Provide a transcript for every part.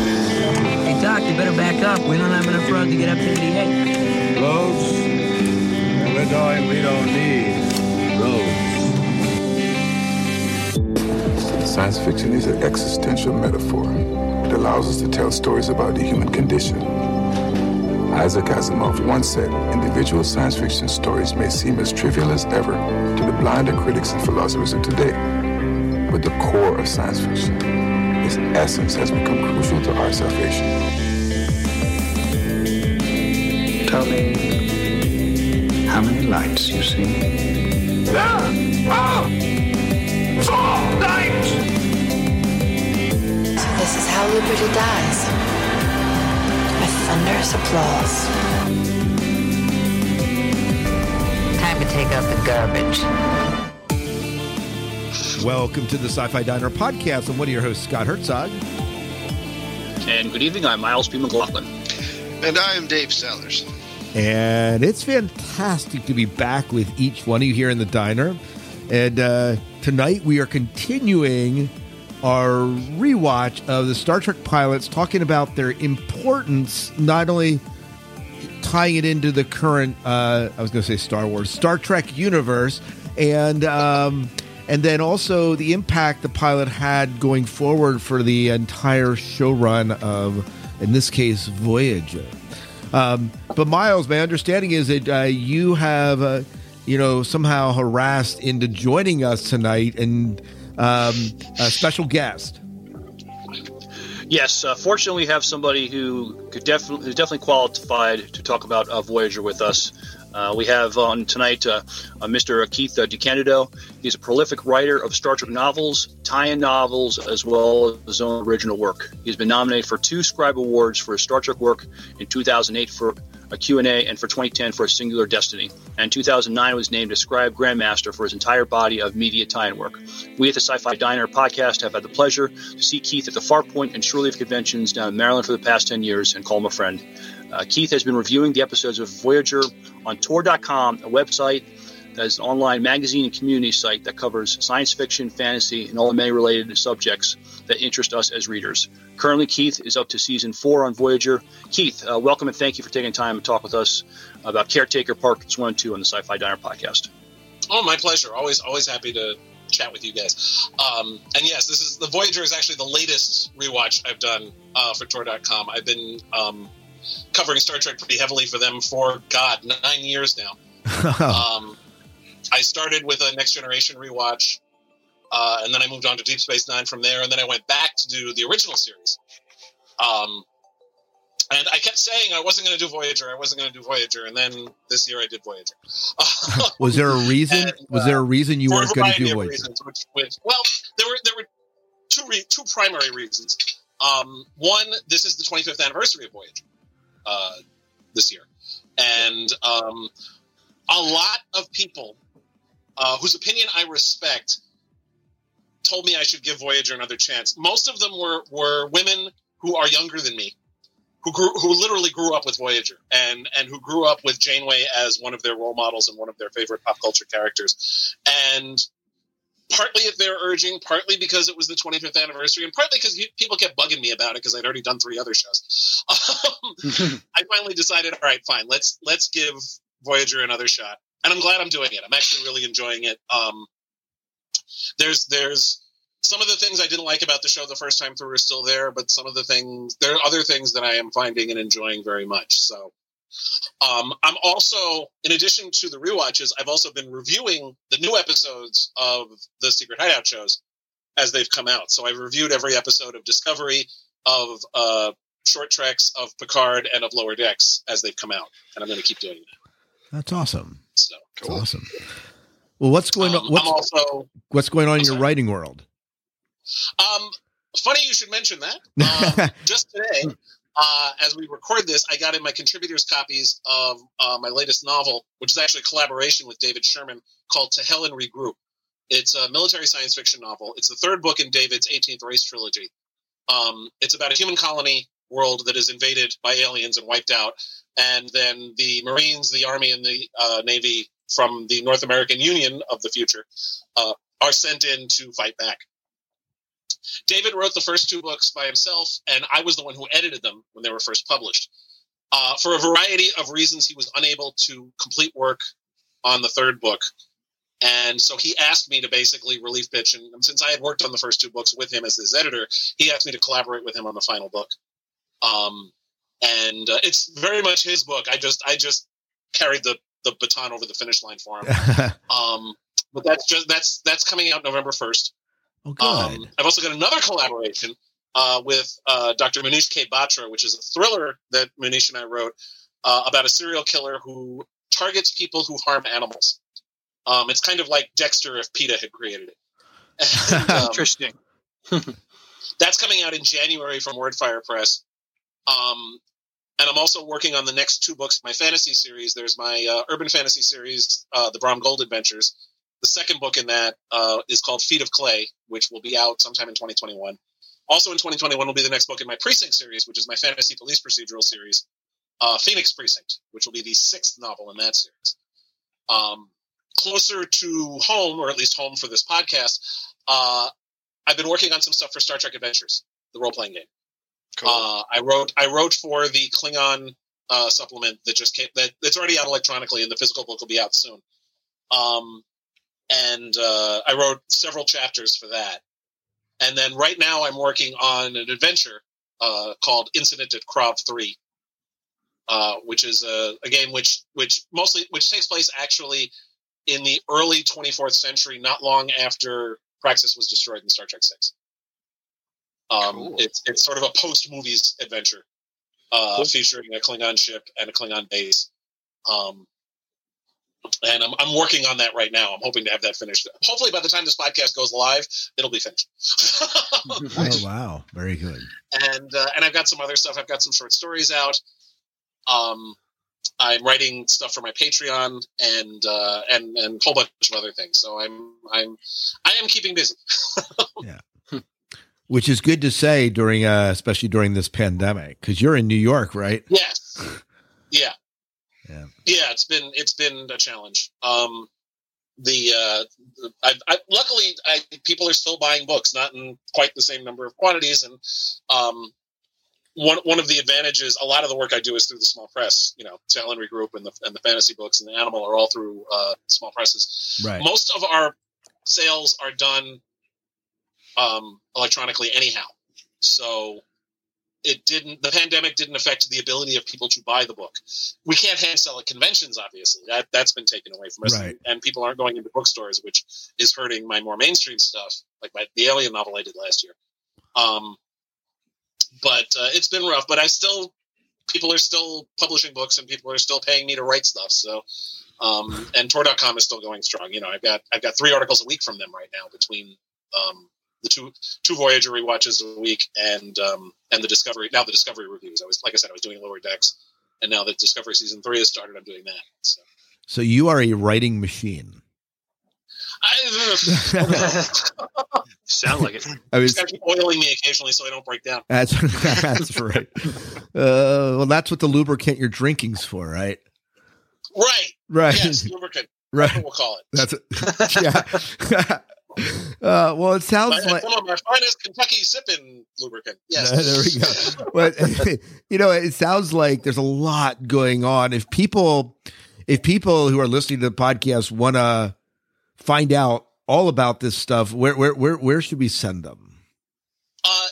Hey, Doc, you better back up. We don't have enough road to get up to 88. Roads? And we're going, we don't need roads. Science fiction is an existential metaphor. It allows us to tell stories about the human condition. Isaac Asimov once said, individual science fiction stories may seem as trivial as ever to the blinder critics and philosophers of today. But the core of science fiction, its essence has become crucial to our salvation. Tell me how many lights you see. So this is how liberty dies. With thunderous applause. Time to take out the garbage. Welcome to the Sci-Fi Diner podcast. I'm one of your hosts, Scott Herzog. And good evening, I'm Miles P. McLaughlin. And I am Dave Sellers. And it's fantastic to be back with each one of you here in the diner. And uh, tonight we are continuing our rewatch of the Star Trek pilots, talking about their importance, not only tying it into the current, uh, I was going to say Star Wars, Star Trek universe, and um, and then also the impact the pilot had going forward for the entire show run of, in this case, Voyager. Um, but Miles, my understanding is that uh, you have, uh, you know, somehow harassed into joining us tonight, and um, a special guest. Yes, uh, fortunately, we have somebody who could definitely definitely qualified to talk about uh, Voyager with us. Uh, we have on tonight uh, uh, Mr. Keith uh, DeCandido. He's a prolific writer of Star Trek novels, tie-in novels, as well as his own original work. He's been nominated for two Scribe Awards for his Star Trek work in 2008 for a Q&A and for 2010 for a Singular Destiny. And 2009 was named a Scribe Grandmaster for his entire body of media tie-in work. We at the Sci-Fi Diner podcast have had the pleasure to see Keith at the Farpoint and Shoreleaf conventions down in Maryland for the past 10 years and call him a friend. Uh, Keith has been reviewing the episodes of Voyager on Tor.com, a website that is an online magazine and community site that covers science fiction, fantasy, and all the many related subjects that interest us as readers. Currently, Keith is up to season four on Voyager. Keith, uh, welcome and thank you for taking time to talk with us about Caretaker Parts 1 and 2 on the Sci Fi Diner podcast. Oh, my pleasure. Always, always happy to chat with you guys. Um, and yes, this is the Voyager is actually the latest rewatch I've done uh, for Tor.com. I've been um, covering Star Trek pretty heavily for them for God nine years now. um, I started with a Next Generation rewatch, uh, and then I moved on to Deep Space Nine from there, and then I went back to do the original series. Um, and I kept saying I wasn't going to do Voyager, I wasn't going to do Voyager, and then this year I did Voyager. Was there a reason? And, was there a reason you weren't going to do Voyager? reasons, which, which, well, there were there were two re- two primary reasons. Um, one, this is the 25th anniversary of Voyager uh, this year, and um, a lot of people uh, whose opinion I respect told me I should give Voyager another chance. Most of them were were women who are younger than me, who grew who literally grew up with Voyager and and who grew up with Janeway as one of their role models and one of their favorite pop culture characters, and partly at their urging, partly because it was the 25th anniversary, and partly because people kept bugging me about it because I'd already done three other shows. Um, I finally decided, all right, fine, let's let's give Voyager another shot, and I'm glad I'm doing it. I'm actually really enjoying it. Um, there's there's some of the things I didn't like about the show the first time through are still there, but some of the things there are other things that I am finding and enjoying very much. So um, I'm also, in addition to the rewatches, I've also been reviewing the new episodes of the Secret Hideout shows as they've come out. So I've reviewed every episode of Discovery, of uh, Short Treks, of Picard, and of Lower Decks as they've come out, and I'm going to keep doing that. That's awesome. So That's awesome. Well, what's going Um, on? What's, I'm also what's going on in I'm your sorry? writing world? Um, funny you should mention that. Um, just today, uh, as we record this, I got in my contributors' copies of uh, my latest novel, which is actually a collaboration with David Sherman called To Hell and Regroup. It's a military science fiction novel. It's the third book in David's 18th Race trilogy. Um, it's about a human colony world that is invaded by aliens and wiped out. And then the Marines, the Army, and the uh, Navy from the North American Union of the future uh, are sent in to fight back David wrote the first two books by himself, and I was the one who edited them when they were first published. Uh, for a variety of reasons, he was unable to complete work on the third book. And so he asked me to basically relief pitch. And since I had worked on the first two books with him as his editor, he asked me to collaborate with him on the final book. Um, and uh, it's very much his book. I just, I just carried the, the baton over the finish line for him. um, but that's just, that's, that's coming out November 1st. Oh, good. Um, I've also got another collaboration uh, with uh, Dr. Manish K. Batra, which is a thriller that Manish and I wrote uh, about a serial killer who targets people who harm animals. Um, it's kind of like Dexter if PETA had created it. And, um, Interesting. that's coming out in January from Wordfire Press. Um, and I'm also working on the next two books of my fantasy series. There's my uh, urban fantasy series, uh, The Bram Gold Adventures. The second book in that uh, is called Feet of Clay, which will be out sometime in 2021. Also in 2021 will be the next book in my Precinct series, which is my fantasy police procedural series, uh, Phoenix Precinct, which will be the sixth novel in that series. Um, closer to home, or at least home for this podcast, uh, I've been working on some stuff for Star Trek Adventures, the role playing game. Uh, I wrote I wrote for the Klingon uh, supplement that just came that it's already out electronically, and the physical book will be out soon. Um, and uh, I wrote several chapters for that. And then right now I'm working on an adventure uh, called Incident at Krav Three, uh, which is a, a game which which mostly which takes place actually in the early 24th century, not long after Praxis was destroyed in Star Trek Six. Um, Cool. It's it's sort of a post movies adventure, uh, Cool. featuring a Klingon ship and a Klingon base. Um, and I'm, I'm working on that right now. I'm hoping to have that finished. Hopefully, by the time this podcast goes live, it'll be finished. Oh, wow. Very good. and uh, and I've got some other stuff. I've got some short stories out. Um, I'm writing stuff for my Patreon and uh, and and a whole bunch of other things. So I'm I'm I am keeping busy. Yeah. Which is good to say during, uh, especially during this pandemic, because you're in New York, right? Yes. Yeah. Yeah. It's been it's been a challenge. Um, the uh, I, I, luckily I, people are still buying books, not in quite the same number of quantities, and um, one one of the advantages. A lot of the work I do is through the small press. You know, Henry Group and the and the fantasy books and the animal are all through uh, small presses. Right. Most of our sales are done um, electronically anyhow. So it didn't the pandemic didn't affect the ability of people to buy the book. We can't hand sell at conventions, obviously. That that's been taken away from us. Right. And people aren't going into bookstores, which is hurting my more mainstream stuff, like my the Alien novel I did last year. Um but uh, it's been rough, but I still people are still publishing books and people are still paying me to write stuff. So um, and Tor.com is still going strong. You know, I've got I've got three articles a week from them right now between um, the two two Voyager rewatches a week and um, and the Discovery now the Discovery reviews. I was like I said, I was doing Lower Decks, and now that Discovery season three has started, I'm doing that. So So you are a writing machine. I, Sound like it. I was just keep oiling me occasionally so I don't break down. That's that's right. Uh, well, that's what the lubricant you're drinking's for, right? Right. Right. Yes, lubricant. right. We'll call it. That's it. yeah. Uh, well, it sounds like some of our finest Kentucky sipping lubricant. Yes. there we go. But you know, it sounds like there's a lot going on. If people, if people who are listening to the podcast want to find out all about this stuff, where where where where should we send them? Uh,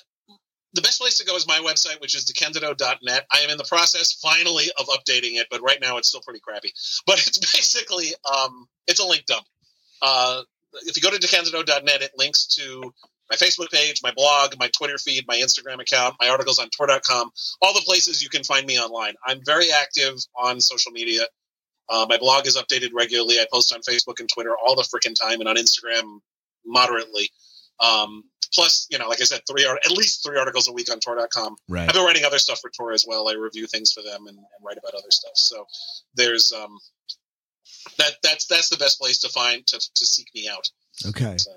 the best place to go is my website, which is decandido.net. I am in the process finally of updating it, but right now it's still pretty crappy. But it's basically um, it's a link dump. Uh, if you go to decandido.net, it links to my Facebook page, my blog, my Twitter feed, my Instagram account, my articles on Tor.com, all the places you can find me online. I'm very active on social media. Uh, my blog is updated regularly. I post on Facebook and Twitter all the freaking time, and on Instagram moderately. Um, plus, you know, like I said, three art- at least three articles a week on Tor.com. Right. I've been writing other stuff for Tor as well. I review things for them and, and write about other stuff. So there's um, that that's that's the best place to find to, to seek me out. Okay. So,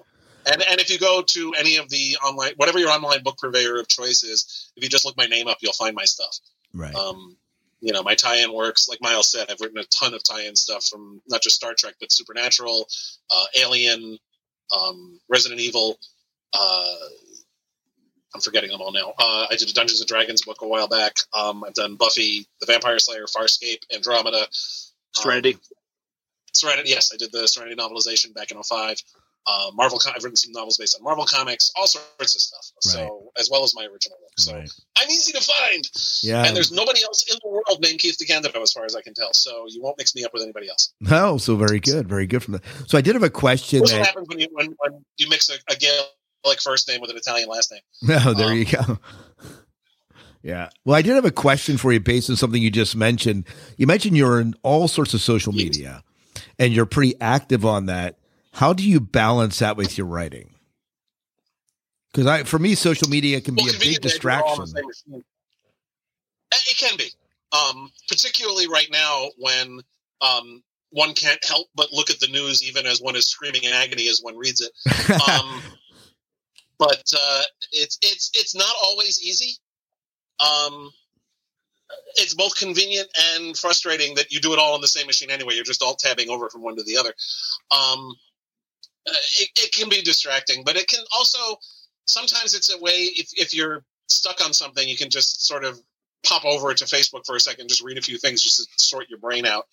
and and if you go to any of the online, whatever your online book purveyor of choice is, if you just look my name up, you'll find my stuff. Right. Um, you know, my tie-in works. Like Miles said, I've written a ton of tie-in stuff from not just Star Trek, but Supernatural, uh, Alien, um, Resident Evil, uh, I'm forgetting them all now. Uh, I did a Dungeons and Dragons book a while back. Um, I've done Buffy, The Vampire Slayer, Farscape, Andromeda, Serenity. Um, Serenity, yes, I did the Serenity novelization back in 05. Uh, Marvel, I've written some novels based on Marvel comics, all sorts of stuff. So, as well as my original work. So, Right. I'm easy to find. Yeah. And there's nobody else in the world named Keith DeCandido, as far as I can tell. So, you won't mix me up with anybody else. Oh, so very good, very good from the. So I did have a question. That's what That, happens when you when, when you mix a, a Gaelic first name with an Italian last name. no, there Um, you go. Yeah. Well, I did have a question for you based on something you just mentioned. You mentioned you're in all sorts of social media and you're pretty active on that. How do you balance that with your writing? Because I, for me, social media can be Well, a big conveniently, they're all on the distraction. Eh, It can be, um, particularly right now when um, one can't help but look at the news, even as one is screaming in agony as one reads it. Um, but uh, it's it's it's not always easy. Um, it's both convenient and frustrating that you do it all on the same machine anyway. You're just all tabbing over from one to the other. Um, it, it can be distracting, but it can also sometimes it's a way if, if you're stuck on something, you can just sort of pop over to Facebook for a second, just read a few things, just to sort your brain out.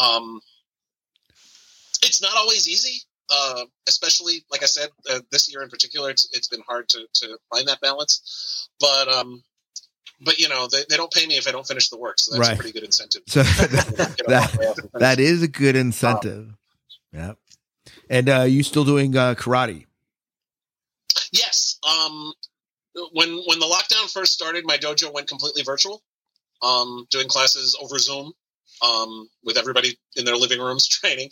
Um, it's not always easy, uh, especially like I said, uh, this year in particular, it's, it's been hard to, to find that balance. But um, but you know, they, they don't pay me if I don't finish the work, so that's Right. a pretty good incentive. So that, it all the way up and that, that a good incentive. yeah. And uh, you still doing uh, karate? Yes. Um, when when the lockdown first started, my dojo went completely virtual, um, doing classes over Zoom um, with everybody in their living rooms training.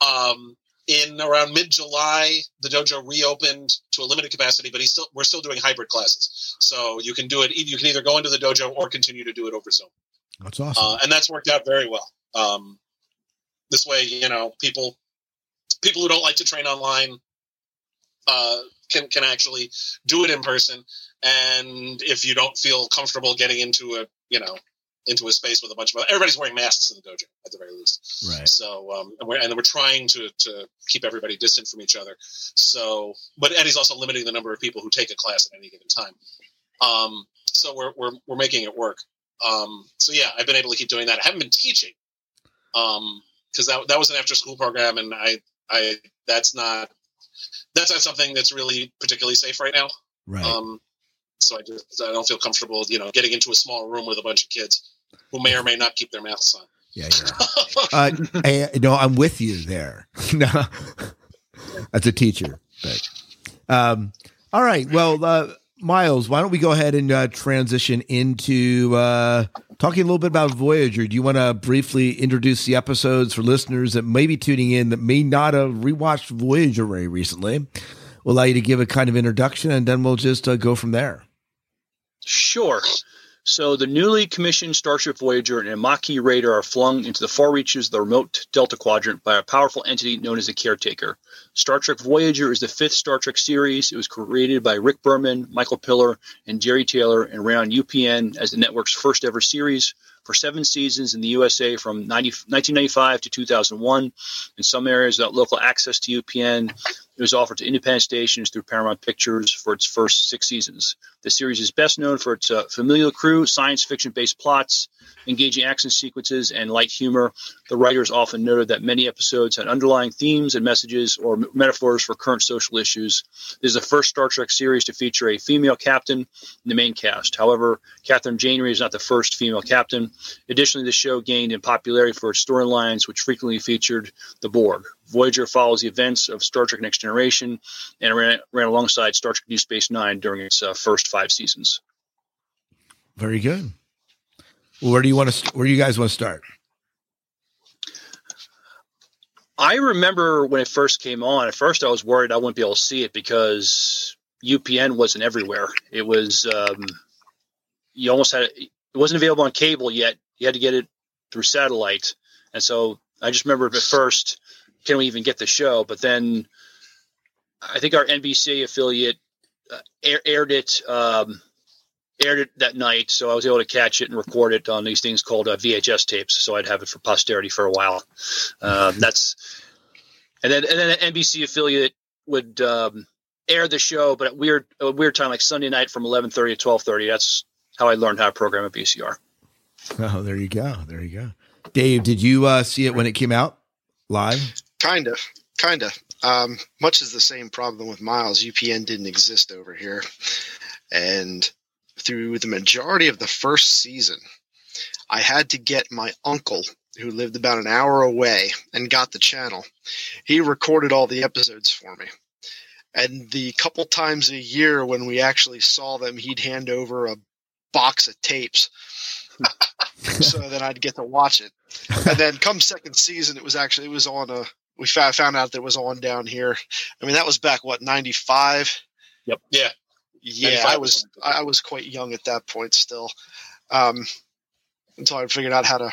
Um, in around mid July, the dojo reopened to a limited capacity, but he's still we're still doing hybrid classes. So you can do it. You can either go into the dojo or continue to do it over Zoom, That's awesome. uh, and that's worked out very well. Um, this way, you know, people people who don't like to train online uh, can can actually do it in person. And if you don't feel comfortable getting into a you know into a space with a bunch of everybody's wearing masks in the dojo at the very least. right. So um, and we're and we're trying to to keep everybody distant from each other. So, but Eddie's also limiting the number of people who take a class at any given time. Um, so we're we're we're making it work. Um, so yeah, I've been able to keep doing that. I haven't been teaching because that that was an after school program, and I I that's not that's not something that's really particularly safe right now. Right. Um, so I just I don't feel comfortable, you know, getting into a small room with a bunch of kids who may or may not keep their masks on. yeah. Yeah. uh, I, no, I'm with you there. no, as a teacher, but um, all right. Well, uh, Miles, why don't we go ahead and uh, transition into uh, talking a little bit about Voyager? Do you want to briefly introduce the episodes for listeners that may be tuning in that may not have rewatched Voyager very recently? We'll allow you to give a kind of introduction, and then we'll just uh, go from there. Sure. So the newly commissioned Starship Voyager and Maquis Raider are flung into the far reaches of the remote Delta Quadrant by a powerful entity known as the Caretaker. Star Trek Voyager is the fifth Star Trek series. It was created by Rick Berman, Michael Piller, and Jeri Taylor and ran on UPN as the network's first ever series for seven seasons in the USA from 90, 1995 to 2001. In some areas without local access to UPN, it was offered to independent stations through Paramount Pictures for its first six seasons. The series is best known for its uh, familial crew, science fiction based plots, engaging action sequences, and light humor. The writers often noted that many episodes had underlying themes and messages or m- metaphors for current social issues. This is the first Star Trek series to feature a female captain in the main cast. However, Kathryn Janeway is not the first female captain. Additionally, the show gained in popularity for its storylines, which frequently featured the Borg. Voyager follows the events of Star Trek Next Generation and ran, ran alongside Star Trek Deep Space Nine during its uh, first five seasons. Very good. Well, where do you want to? Where do you guys want to start? I remember when it first came on. At first, I was worried I wouldn't be able to see it because UPN wasn't everywhere. It was um, you almost had it wasn't available on cable yet. You had to get it through satellite, and so I just remember at first, can we even get the show? But then I think our NBC affiliate uh, air, aired it. Um, aired it that night, so I was able to catch it and record it on these things called uh, VHS tapes. So I'd have it for posterity for a while. Um, that's and then and then an NBC affiliate would um, air the show, but at weird a weird time like Sunday night from eleven thirty to twelve thirty. That's how I learned how to program a VCR. Oh, there you go. There you go. Dave, did you uh, see it when it came out live? Kind of, kind of. Um, much is the same problem with Miles. UPN didn't exist over here, and through the majority of the first season, I had to get my uncle, who lived about an hour away and got the channel. He recorded all the episodes for me. And the couple times a year when we actually saw them, he'd hand over a box of tapes so that I'd get to watch it. And then come second season, it was actually it was on a we found found out that it was on down here. I mean, that was back what ninety five. Yep. Yeah. Yeah, I was I was quite young at that point still, um, until I figured out how to,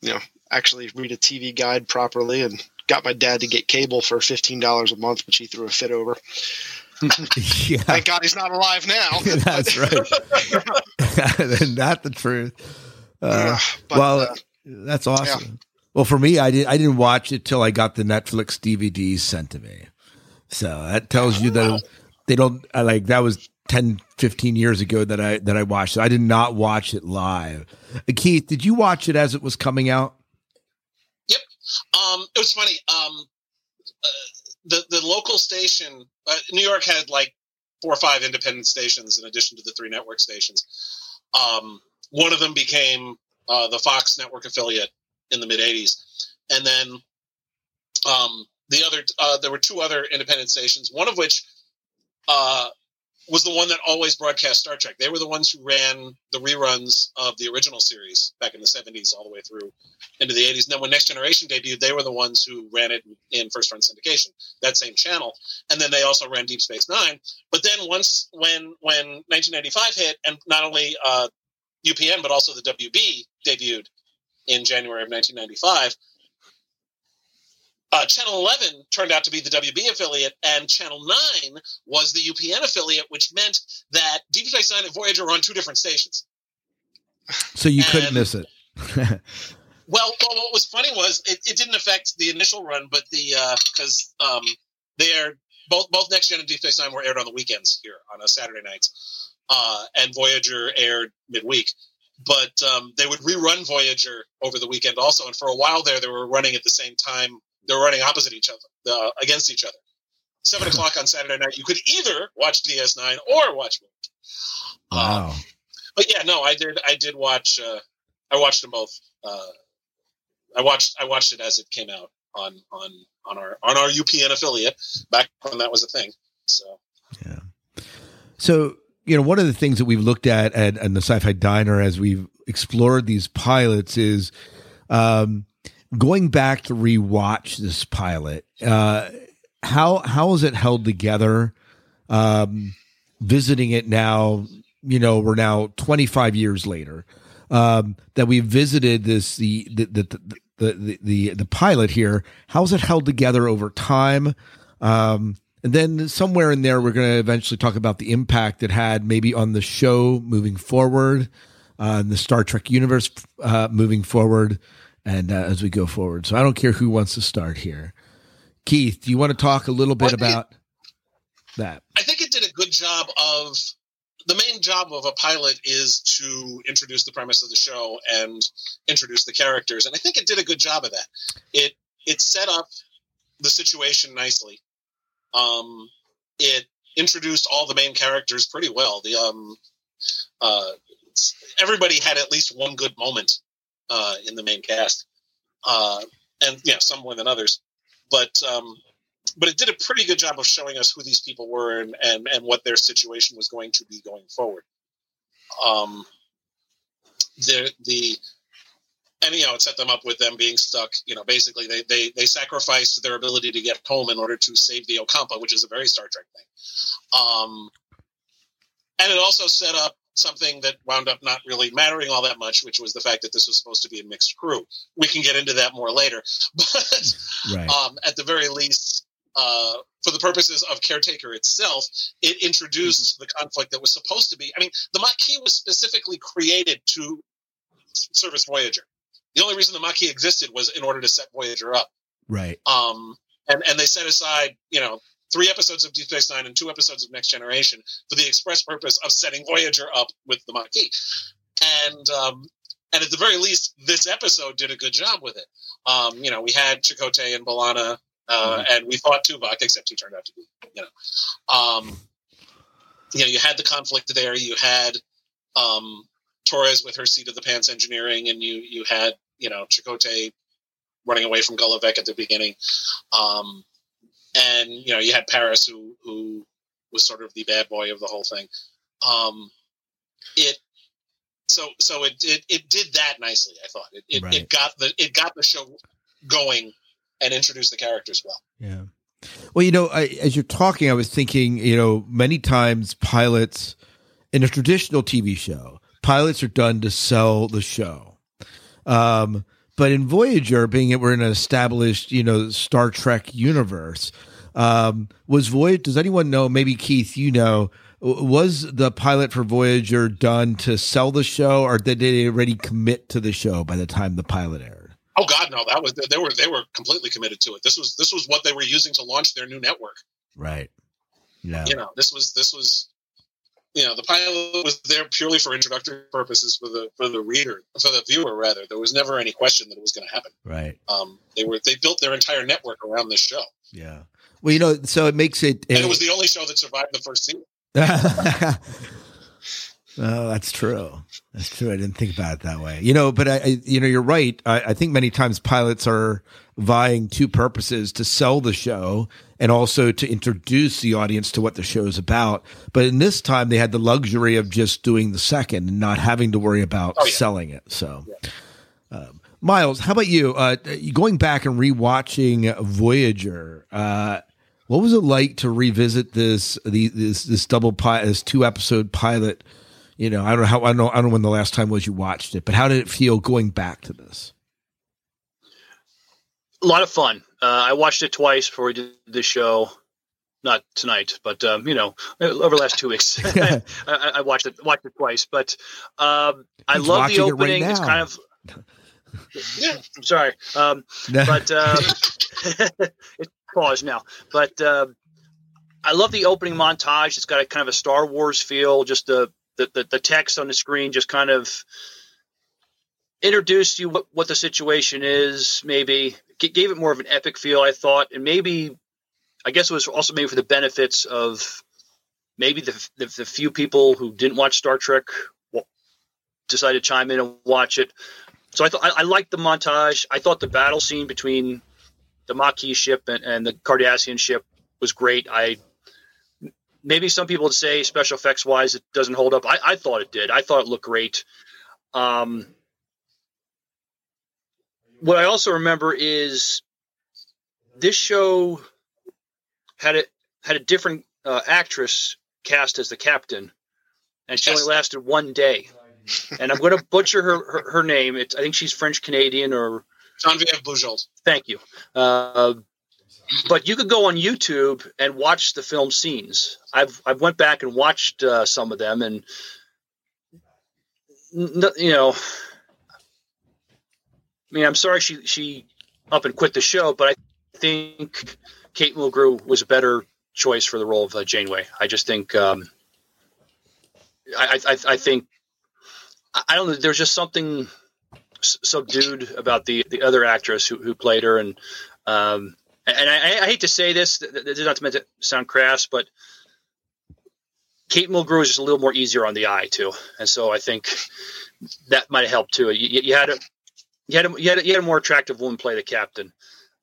you know, actually read a TV guide properly, and got my dad to get cable for fifteen dollars a month, which he threw a fit over. yeah, Thank God he's not alive now. that's right. Not the truth. Uh, Yeah, but, well, uh, that's awesome. Well, for me, I did. I didn't watch it till I got the Netflix DVDs sent to me. So that tells you that they don't I like that was 10, 15 years ago that I that I watched it. I did not watch it live. Uh, Keith, did you watch it as it was coming out? Yep. Um, it was funny. Um, uh, the the local station, uh, New York had like four or five independent stations in addition to the three network stations. Um, one of them became uh, the Fox network affiliate in the mid '80s, and then um, the other uh, there were two other independent stations. One of which uh, was the one that always broadcast Star Trek. They were the ones who ran the reruns of the original series back in the 70s all the way through into the 80s. And then when Next Generation debuted, they were the ones who ran it in first run syndication, that same channel. And then they also ran Deep Space Nine. But then once when when 1995 hit, and not only uh, UPN but also the WB debuted in January of 1995. Uh, Channel 11 turned out to be the WB affiliate, and Channel 9 was the UPN affiliate, which meant that Deep Space Nine and Voyager were on two different stations. So you couldn't miss it. Well, well, what was funny was it, it didn't affect the initial run, but the because um, they're both both Next Gen and Deep Space Nine were aired on the weekends here on a Saturday nights, uh, and Voyager aired midweek. But um, they would rerun Voyager over the weekend also, and for a while there, they were running at the same time. They were running opposite each other, uh, against each other. Seven o'clock on Saturday night, you could either watch DS9 or watch Voyager. wow. But yeah, no, I did. I did watch. Uh, I watched them both. Uh, I watched. I watched it as it came out on on on our on our UPN affiliate back when that was a thing. So yeah. So, you know, one of the things that we've looked at at, at the Sci-Fi Diner as we've explored these pilots is um, going back to rewatch this pilot. Uh, how how is it held together? Um, visiting it now, you know, we're now 25 years later um, that we visited this the the the the the, the, the pilot here. How's it held together over time? Um, and then somewhere in there, we're going to eventually talk about the impact it had maybe on the show moving forward, uh, the Star Trek universe uh, moving forward, and uh, as we go forward. So I don't care who wants to start here. Keith, do you want to talk a little bit Well, it- about that? I think it did a good job of the main job of a pilot is to introduce the premise of the show and introduce the characters, and I think it did a good job of that. It it set up the situation nicely. Um, it introduced all the main characters pretty well. The um, uh, everybody had at least one good moment uh, in the main cast, uh, and yeah, some more than others. But um, but it did a pretty good job of showing us who these people were and, and, and what their situation was going to be going forward. Um, the the and you know it set them up with them being stuck. You know, basically they they they sacrificed their ability to get home in order to save the Okampa, which is a very Star Trek thing. Um, and it also set up something that wound up not really mattering all that much, which was the fact that this was supposed to be a mixed crew. We can get into that more later, but Right. um, at the very least, uh, for the purposes of Caretaker itself, it introduced the conflict that was supposed to be. I mean, the Maquis was specifically created to service Voyager. The only reason the Maquis existed was in order to set Voyager up. Right. Um, and, and they set aside, you know, three episodes of Deep Space Nine and two episodes of Next Generation for the express purpose of setting Voyager up with the Maquis. And um, and at the very least, this episode did a good job with it. Um, you know, we had Chakotay and B'Elanna, uh, mm-hmm. and we thought Tuvok, except he turned out to be, you know, um, you know, you had the conflict there. You had um, Torres with her seat of the pants engineering, and you you had you know Chakotay running away from Gul Evek at the beginning, um, and you know you had Paris who who was sort of the bad boy of the whole thing. Um, it so so it, it it did that nicely. I thought it it, right. it got the it got the show going and introduced the characters well. Yeah. Well, you know, I, as you're talking, I was thinking, you know, many times pilots in a traditional TV show, pilots are done to sell the show. Um, but in Voyager, being it we're in an established, you know, Star Trek universe, um, was Voyager? Does anyone know? Maybe Keith, you know, was the pilot for Voyager done to sell the show, or did they already commit to the show by the time the pilot aired? Oh God, no! That was they were they were completely committed to it. This was this was what they were using to launch their new network. Right. Yeah. You know, this was this was you know the pilot was there purely for introductory purposes for the for the reader for the viewer rather there was never any question that it was going to happen right um they were they built their entire network around this show yeah well you know so it makes it and it was the only show that survived the first season Oh, that's true. That's true. I didn't think about it that way. You know, but I, I you know, you're right. I, I, think many times pilots are vying two purposes to sell the show and also to introduce the audience to what the show is about. But in this time, they had the luxury of just doing the second and not having to worry about oh, yeah. selling it. So, yeah. um, Miles, how about you? Uh, going back and rewatching Voyager, uh, what was it like to revisit this the, this this double pilot, this two episode pilot? You know, I don't know how I don't know I don't know when the last time was you watched it, but how did it feel going back to this? A lot of fun. Uh, I watched it twice before we did this show. Not tonight, but um, you know, over the last two weeks, I, I, watched it watched it twice. But um, I love the opening. It right it's kind of yeah. I'm sorry, um, but uh, it's pause now. But uh, I love the opening montage. It's got a kind of a Star Wars feel. Just the the, the, text on the screen just kind of introduced you what, what the situation is. Maybe gave it more of an epic feel. I thought, and maybe I guess it was also maybe for the benefits of maybe the, the, the few people who didn't watch Star Trek decided to chime in and watch it. So I thought I, I liked the montage. I thought the battle scene between the Maquis ship and, and the Cardassian ship was great. I maybe some people would say special effects wise it doesn't hold up. I, I thought it did. I thought it looked great. Um, what I also remember is this show had a had a different uh, actress cast as the captain, and she yes. only lasted one day. and I'm going to butcher her, her, her name. It's I think she's French Canadian or Genevieve Bujold. Thank you. Uh, but you could go on YouTube and watch the film scenes. I've I've went back and watched uh, some of them, and you know, I mean, I'm sorry she she up and quit the show, but I think Kate Mulgrew was a better choice for the role of uh, Janeway. I just think um, I, I I think I don't know. There's just something subdued about the the other actress who, who played her, and um, and I, I, hate to say this, this is not meant to sound crass, but Kate Mulgrew is just a little more easier on the eye too, and so I think that might have helped too. You, you had you had a, you had a, you had a more attractive woman play the captain,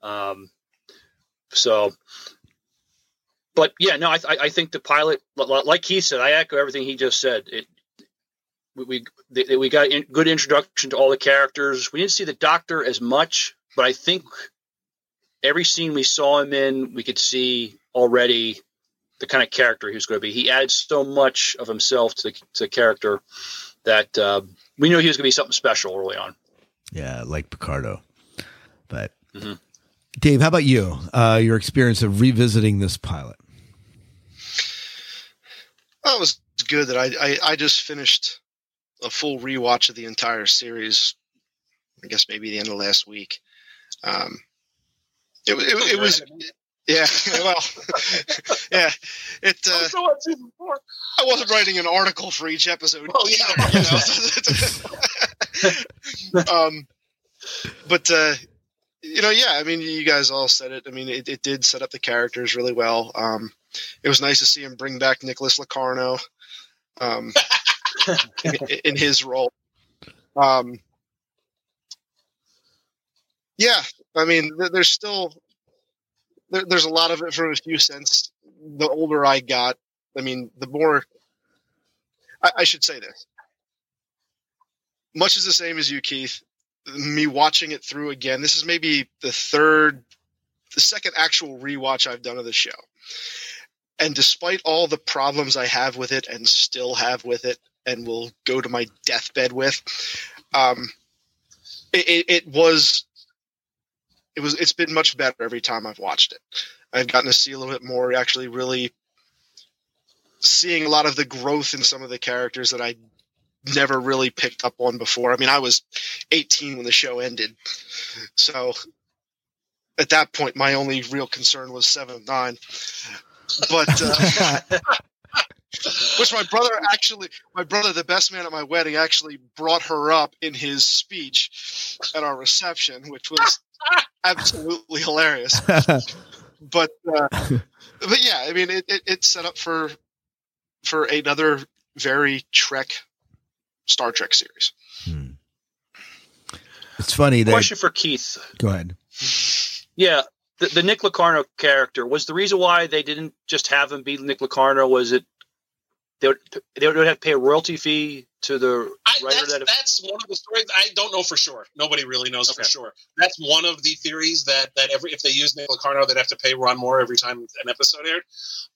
um, so. But yeah, no, I, I think the pilot, like he said, I echo everything he just said. It, we we, we got in, good introduction to all the characters. We didn't see the Doctor as much, but I think every scene we saw him in, we could see already the kind of character he was going to be. He added so much of himself to the, to the character that uh, we knew he was going to be something special early on. Yeah, like Picardo. But mm-hmm. Dave, how about you? Uh, your experience of revisiting this pilot? Well, it was good that I, I, I just finished a full rewatch of the entire series. I guess maybe the end of last week. Um, it, it, it was Yeah, well, yeah. It. I'm Uh, still on season four. I wasn't writing an article for each episode. Oh, yeah. you know? Um, but uh, you know, yeah. I mean, you guys all said it. I mean, it, it did set up the characters really well. Um, it was nice to see him bring back Nicholas Locarno um, in, in his role. Um, yeah, I mean, there's still there, there's a lot of it from a few cents. The older I got, I mean, the more I, I should say this. Much is the same as you, Keith. Me watching it through again. This is maybe the third, the second actual rewatch I've done of the show. And despite all the problems I have with it and still have with it, and will go to my deathbed with, um, it, it, was, it was, it's been much better every time I've watched it. I've gotten to see a little bit more, actually, really seeing a lot of the growth in some of the characters that I never really picked up on before. I mean, I was 18 when the show ended. So at that point, my only real concern was seven of nine. But, uh, which my brother actually, my brother, the best man at my wedding, actually brought her up in his speech at our reception, which was absolutely hilarious. But, uh, but yeah, I mean, it, it, it's set up for for another very Trek Star Trek series. It's funny that. Question for Keith. Go ahead. Yeah, the, the Nick Locarno character was the reason why they didn't just have him be Nick Locarno. Was it they would they would have to pay a royalty fee to the I, writer that's, that? that's one of the stories. I don't know for sure. Nobody really knows for sure. That's one of the theories that that every if they use Nick Locarno, they'd have to pay Ron Moore every time an episode aired.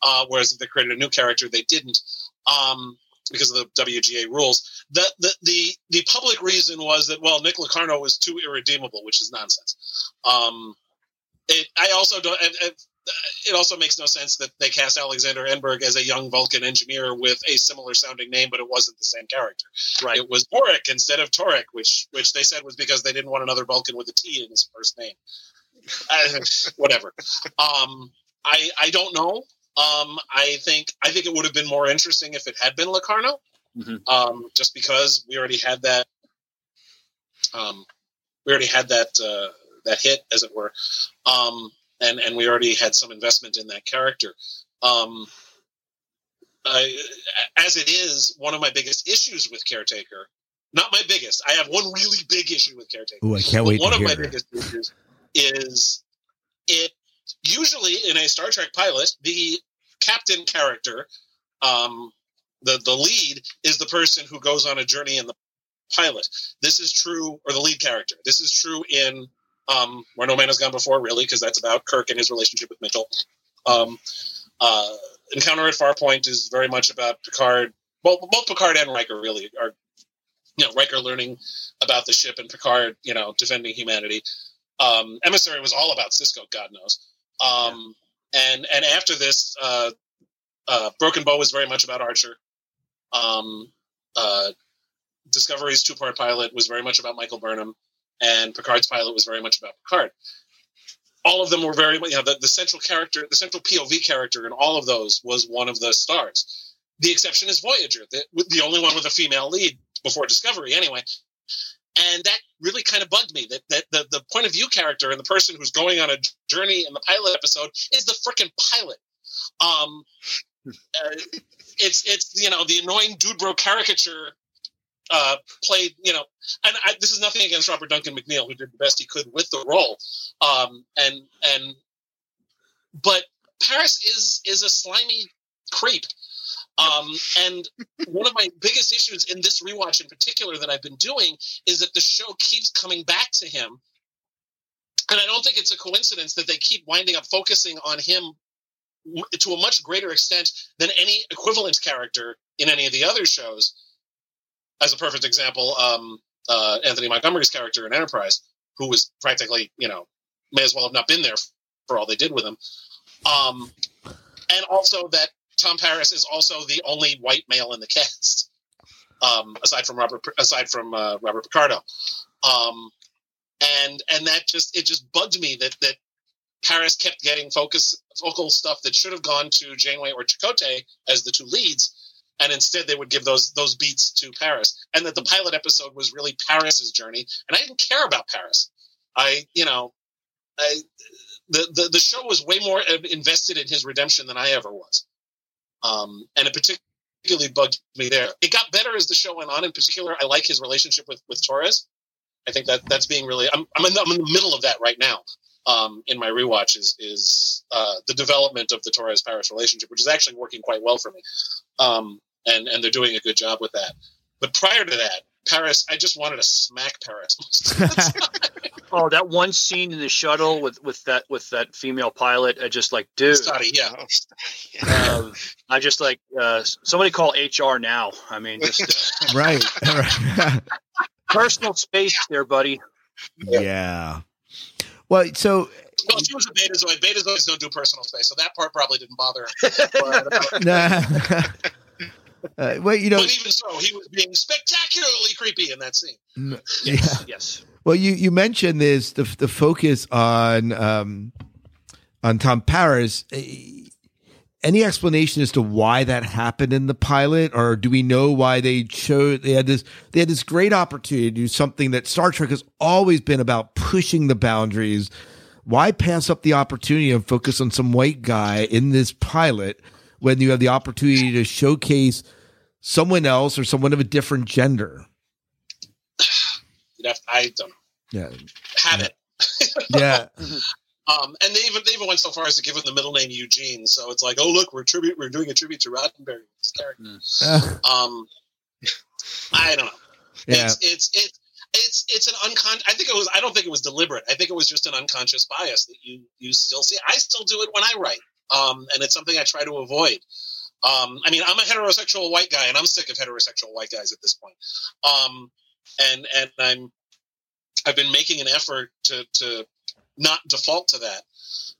Uh, whereas if they created a new character, they didn't. Um, because of the WGA rules, the, the the the public reason was that well, Nick Locarno was too irredeemable, which is nonsense. Um, it, I also don't. It, it, it also makes no sense that they cast Alexander Enberg as a young Vulcan engineer with a similar sounding name, but it wasn't the same character. right. It was Vorik instead of Taurik, which which they said was because they didn't want another Vulcan with a T in his first name. Uh, whatever. Um, I I don't know. Um, I think I think it would have been more interesting if it had been Locarno, Mhm. um, just because we already had that. Um, we already had that uh, that hit, as it were, um, and and we already had some investment in that character. Um, I, as it is, one of my biggest issues with Caretaker, not my biggest. I have one really big issue with Caretaker. Ooh, I can't wait one of my biggest issues is it usually in a Star Trek pilot, the captain character, um, the the lead is the person who goes on a journey in the pilot. This is true, or the lead character. This is true in um, Where No Man Has Gone Before, really, because that's about Kirk and his relationship with Mitchell. Um, uh, Encounter at Farpoint is very much about Picard. Both Picard and Riker really are, you know, Riker learning about the ship and Picard, you know, defending humanity. Um, Emissary was all about Sisko, God knows. Um, and and after this, uh, uh, Broken Bow was very much about Archer. Um, uh, Discovery's two part pilot was very much about Michael Burnham, and Picard's pilot was very much about Picard. All of them were very, you know, the, the central character, the central POV character in all of those was one of the stars. The exception is Voyager, the, the only one with a female lead before Discovery, anyway. And that really kind of bugged me that, that the, the point of view character and the person who's going on a journey in the pilot episode is the freaking pilot. Um, uh, it's it's you know the annoying dude bro caricature uh, played you know, and I, this is nothing against Robert Duncan McNeil who did the best he could with the role, um, and and but Paris is is a slimy creep. Um, and one of my biggest issues in this rewatch in particular that I've been doing is that the show keeps coming back to him. And I don't think it's a coincidence that they keep winding up focusing on him to a much greater extent than any equivalent character in any of the other shows. As a perfect example, um, uh, Anthony Montgomery's character in Enterprise, who was practically, you know, may as well have not been there for all they did with him. Um, and also that Tom Paris is also the only white male in the cast, um, aside from Robert, aside from uh, Robert Picardo. Um, and and that just it just bugged me that that Paris kept getting focus focal stuff that should have gone to Janeway or Chakotay as the two leads, and instead they would give those those beats to Paris. And that the pilot episode was really Paris's journey, and I didn't care about Paris. I, you know, I the the, the show was way more invested in his redemption than I ever was, um, and it particularly bugged me there. It got better as the show went on. In particular, I like his relationship with with Torres. I think that that's being really. I'm I'm in the, I'm in the middle of that right now um, in my rewatch is is uh, the development of the Torres Paris relationship, which is actually working quite well for me, um, and and they're doing a good job with that. But prior to that, Paris, I just wanted to smack Paris. oh, that one scene in the shuttle with with that with that female pilot, I just like, dude, Stadi, yeah. uh, I just like uh, somebody call HR now. I mean, just uh, right, right. personal space there, buddy. yeah. Well, so well, she was a betazoid. Betazoids don't do personal space, so that part probably didn't bother. Her. nah. Uh, well, you know, but even so, he was being spectacularly creepy in that scene. Yeah. Yes. Well, you you mentioned this the the focus on um, on Tom Paris. Any explanation as to why that happened in the pilot, or do we know why they chose they had this they had this great opportunity to do something that Star Trek has always been about pushing the boundaries? Why pass up the opportunity and focus on some white guy in this pilot? When you have the opportunity to showcase someone else or someone of a different gender. I don't know. Yeah. Have it. yeah. Um, and they even they even went so far as to give him the middle name Eugene. So it's like, oh look, we're tribute we're doing a tribute to Roddenberry. Mm. um, I don't know. Yeah. It's it's it's it's it's an unconscious. I think it was. I don't think it was deliberate. I think it was just an unconscious bias that you you still see. I still do it when I write um, and it's something I try to avoid. Um, I mean, I'm a heterosexual white guy, and I'm sick of heterosexual white guys at this point. Um, and and I'm I've been making an effort to to not default to that,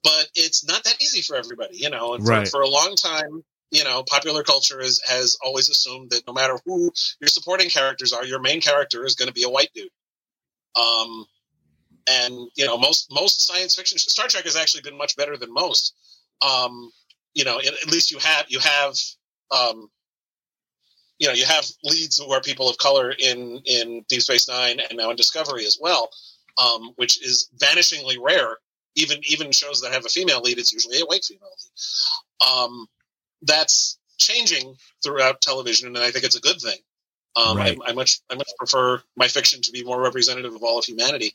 but it's not that easy for everybody, you know. And for, Right. for a long time, you know, popular culture is, has always assumed that no matter who your supporting characters are, your main character is going to be a white dude. Um, and you know, most most science fiction, Star Trek has actually been much better than most um, you know, at, least you have you have um, you know you have leads who are people of color in in Deep Space Nine and now in Discovery as well, um, which is vanishingly rare. Even even shows that have a female lead, it's usually a white female lead. Um, that's changing throughout television, and I think it's a good thing. Um, Right. I, I much I much prefer my fiction to be more representative of all of humanity.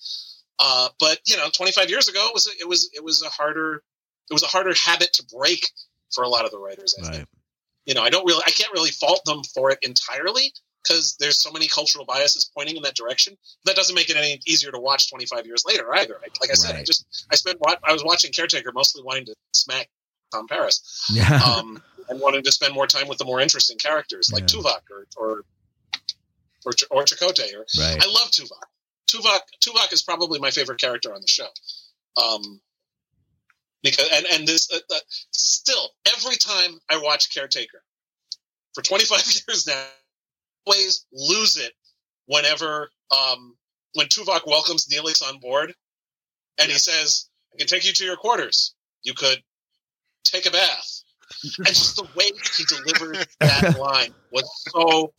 Uh, but you know, 25 years ago, it was it was it was a harder it was a harder habit to break for a lot of the writers. I think. Right. You know, I don't really I can't really fault them for it entirely because there's so many cultural biases pointing in that direction. That doesn't make it any easier to watch 25 years later either. I, like I said, I just I spent I was watching Caretaker mostly wanting to smack Tom Paris Yeah. um, and wanted to spend more time with the more interesting characters like Yeah. Tuvok or or or, or Chakotay. Or Right. I love Tuvok. Tuvok Tuvok is probably my favorite character on the show. Um, because and and this uh, uh, still every time I watch Caretaker for 25 years now, I always lose it whenever um, when Tuvok welcomes Neelix on board and he says, "I can take you to your quarters. You could take a bath." and just the way he delivered that line was so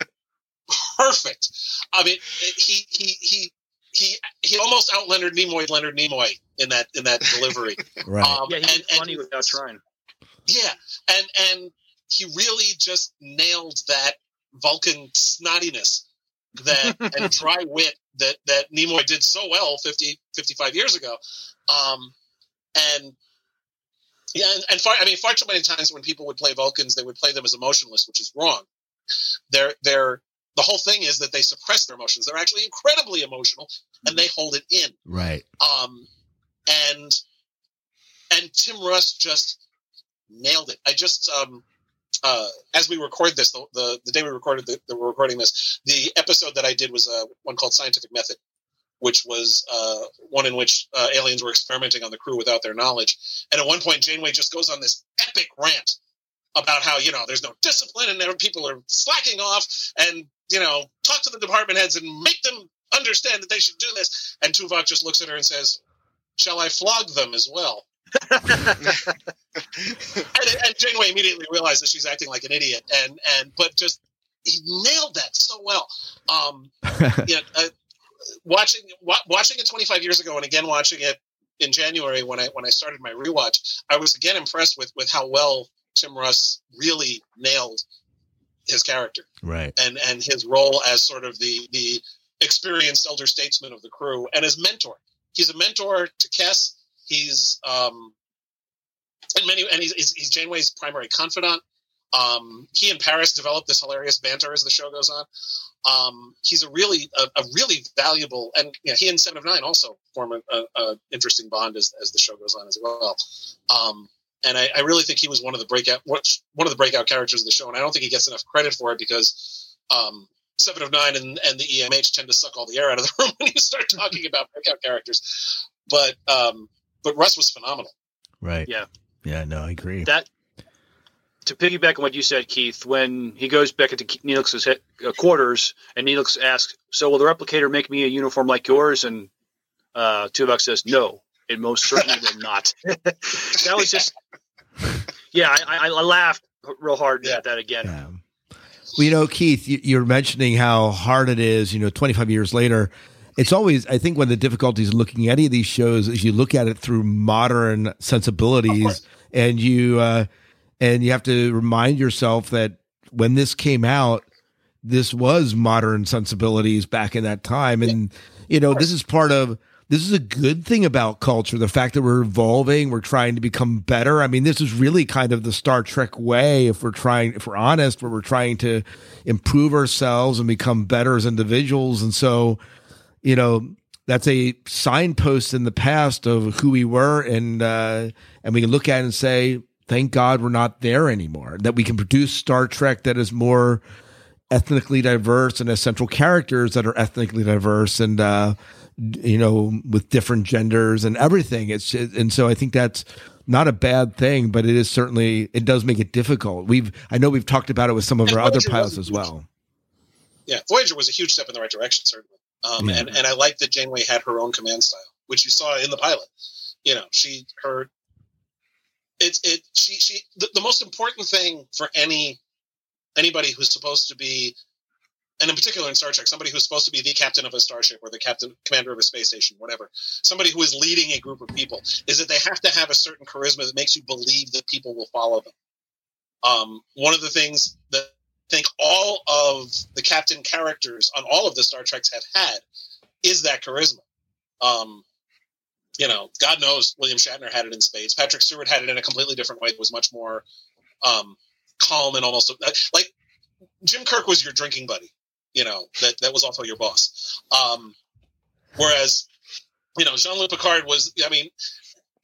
perfect. I mean, he he he he he almost out Leonard Nimoy Leonard Nimoy in that in that delivery. Right. Um, Yeah, and, he's and funny without trying. yeah, and and he really just nailed that Vulcan snottiness that and dry wit that that Nimoy did so well 50, 55 years ago. Um, and yeah, and, and far, I mean, far too many times when people would play Vulcans, they would play them as emotionless, which is wrong. They're they're the whole thing is that they suppress their emotions. They're actually incredibly emotional, and they hold it in. Right. Um, and and Tim Russ just nailed it. I just um, uh, as we record this, the, the the day we recorded the, the we're recording this, the episode that I did was uh, one called Scientific Method, which was uh, one in which uh, aliens were experimenting on the crew without their knowledge. And at one point, Janeway just goes on this epic rant about how you know there's no discipline and people are slacking off, and you know talk to the department heads and make them understand that they should do this. And Tuvok just looks at her and says, "Shall I flog them as well?" and, and Janeway immediately realizes that she's acting like an idiot, and and but just he nailed that so well. Um, yeah, uh, watching wa- watching it 25 years ago, and again watching it in January when I when I started my rewatch, I was again impressed with with how well Tim Russ really nailed his character Right. and and his role as sort of the the experienced elder statesman of the crew and his mentor. He's a mentor to Kes. He's um, and many and he's, he's, Janeway's primary confidant. Um, he and Paris develop this hilarious banter as the show goes on. Um, he's a really a, a really valuable and you know, he and Seven of Nine also form a, a, a interesting bond as, as the show goes on as well. Um, and I, I really think he was one of the breakout one of the breakout characters of the show, and I don't think he gets enough credit for it because um, Seven of Nine and, and the EMH tend to suck all the air out of the room when you start talking about breakout characters. But um, but Russ was phenomenal. Right. Yeah. Yeah. No, I agree. That to piggyback on what you said, Keith, when he goes back into Neelix's head, uh, quarters and Neelix asks, "So will the replicator make me a uniform like yours?" and uh, Tuvok says, "No, it most certainly will not." that was just, yeah, I, I, laughed real hard at that again. Yeah. Well, you know, Keith, you- you're mentioning how hard it is, you know, 25 years later. It's always, I think, one of the difficulties looking at any of these shows is you look at it through modern sensibilities and you, uh, and you have to remind yourself that when this came out, this was modern sensibilities back in that time. And, you know, this is part of, this is a good thing about culture. The fact that we're evolving, we're trying to become better. I mean, this is really kind of the Star Trek way. If we're trying, if we're honest, where we're trying to improve ourselves and become better as individuals. And so, you know, that's a signpost in the past of who we were. And, uh, and we can look at it and say, thank God we're not there anymore. That we can produce Star Trek that is more ethnically diverse and has central characters that are ethnically diverse and uh you know with different genders and everything it's and so i think that's not a bad thing but it is certainly it does make it difficult we've i know we've talked about it with some of And our other pilots as well Yeah, Voyager was a huge step in the right direction, certainly. Um, Yeah. and, and I like that Janeway had her own command style, which you saw in the pilot. You know, she her it's it she she the, the most important thing for any anybody who's supposed to be and in particular in Star Trek, somebody who's supposed to be the captain of a starship or the captain commander of a space station, whatever, somebody who is leading a group of people, is that they have to have a certain charisma that makes you believe that people will follow them. Um, one of the things that I think all of the captain characters on all of the Star Treks have had is that charisma. Um, you know, God knows William Shatner had it in spades. Patrick Stewart had it in a completely different way. It was much more um, calm and almost like Jim Kirk was your drinking buddy. You know, that that was also your boss. Um, whereas, you know, Jean Luc Picard was. I mean,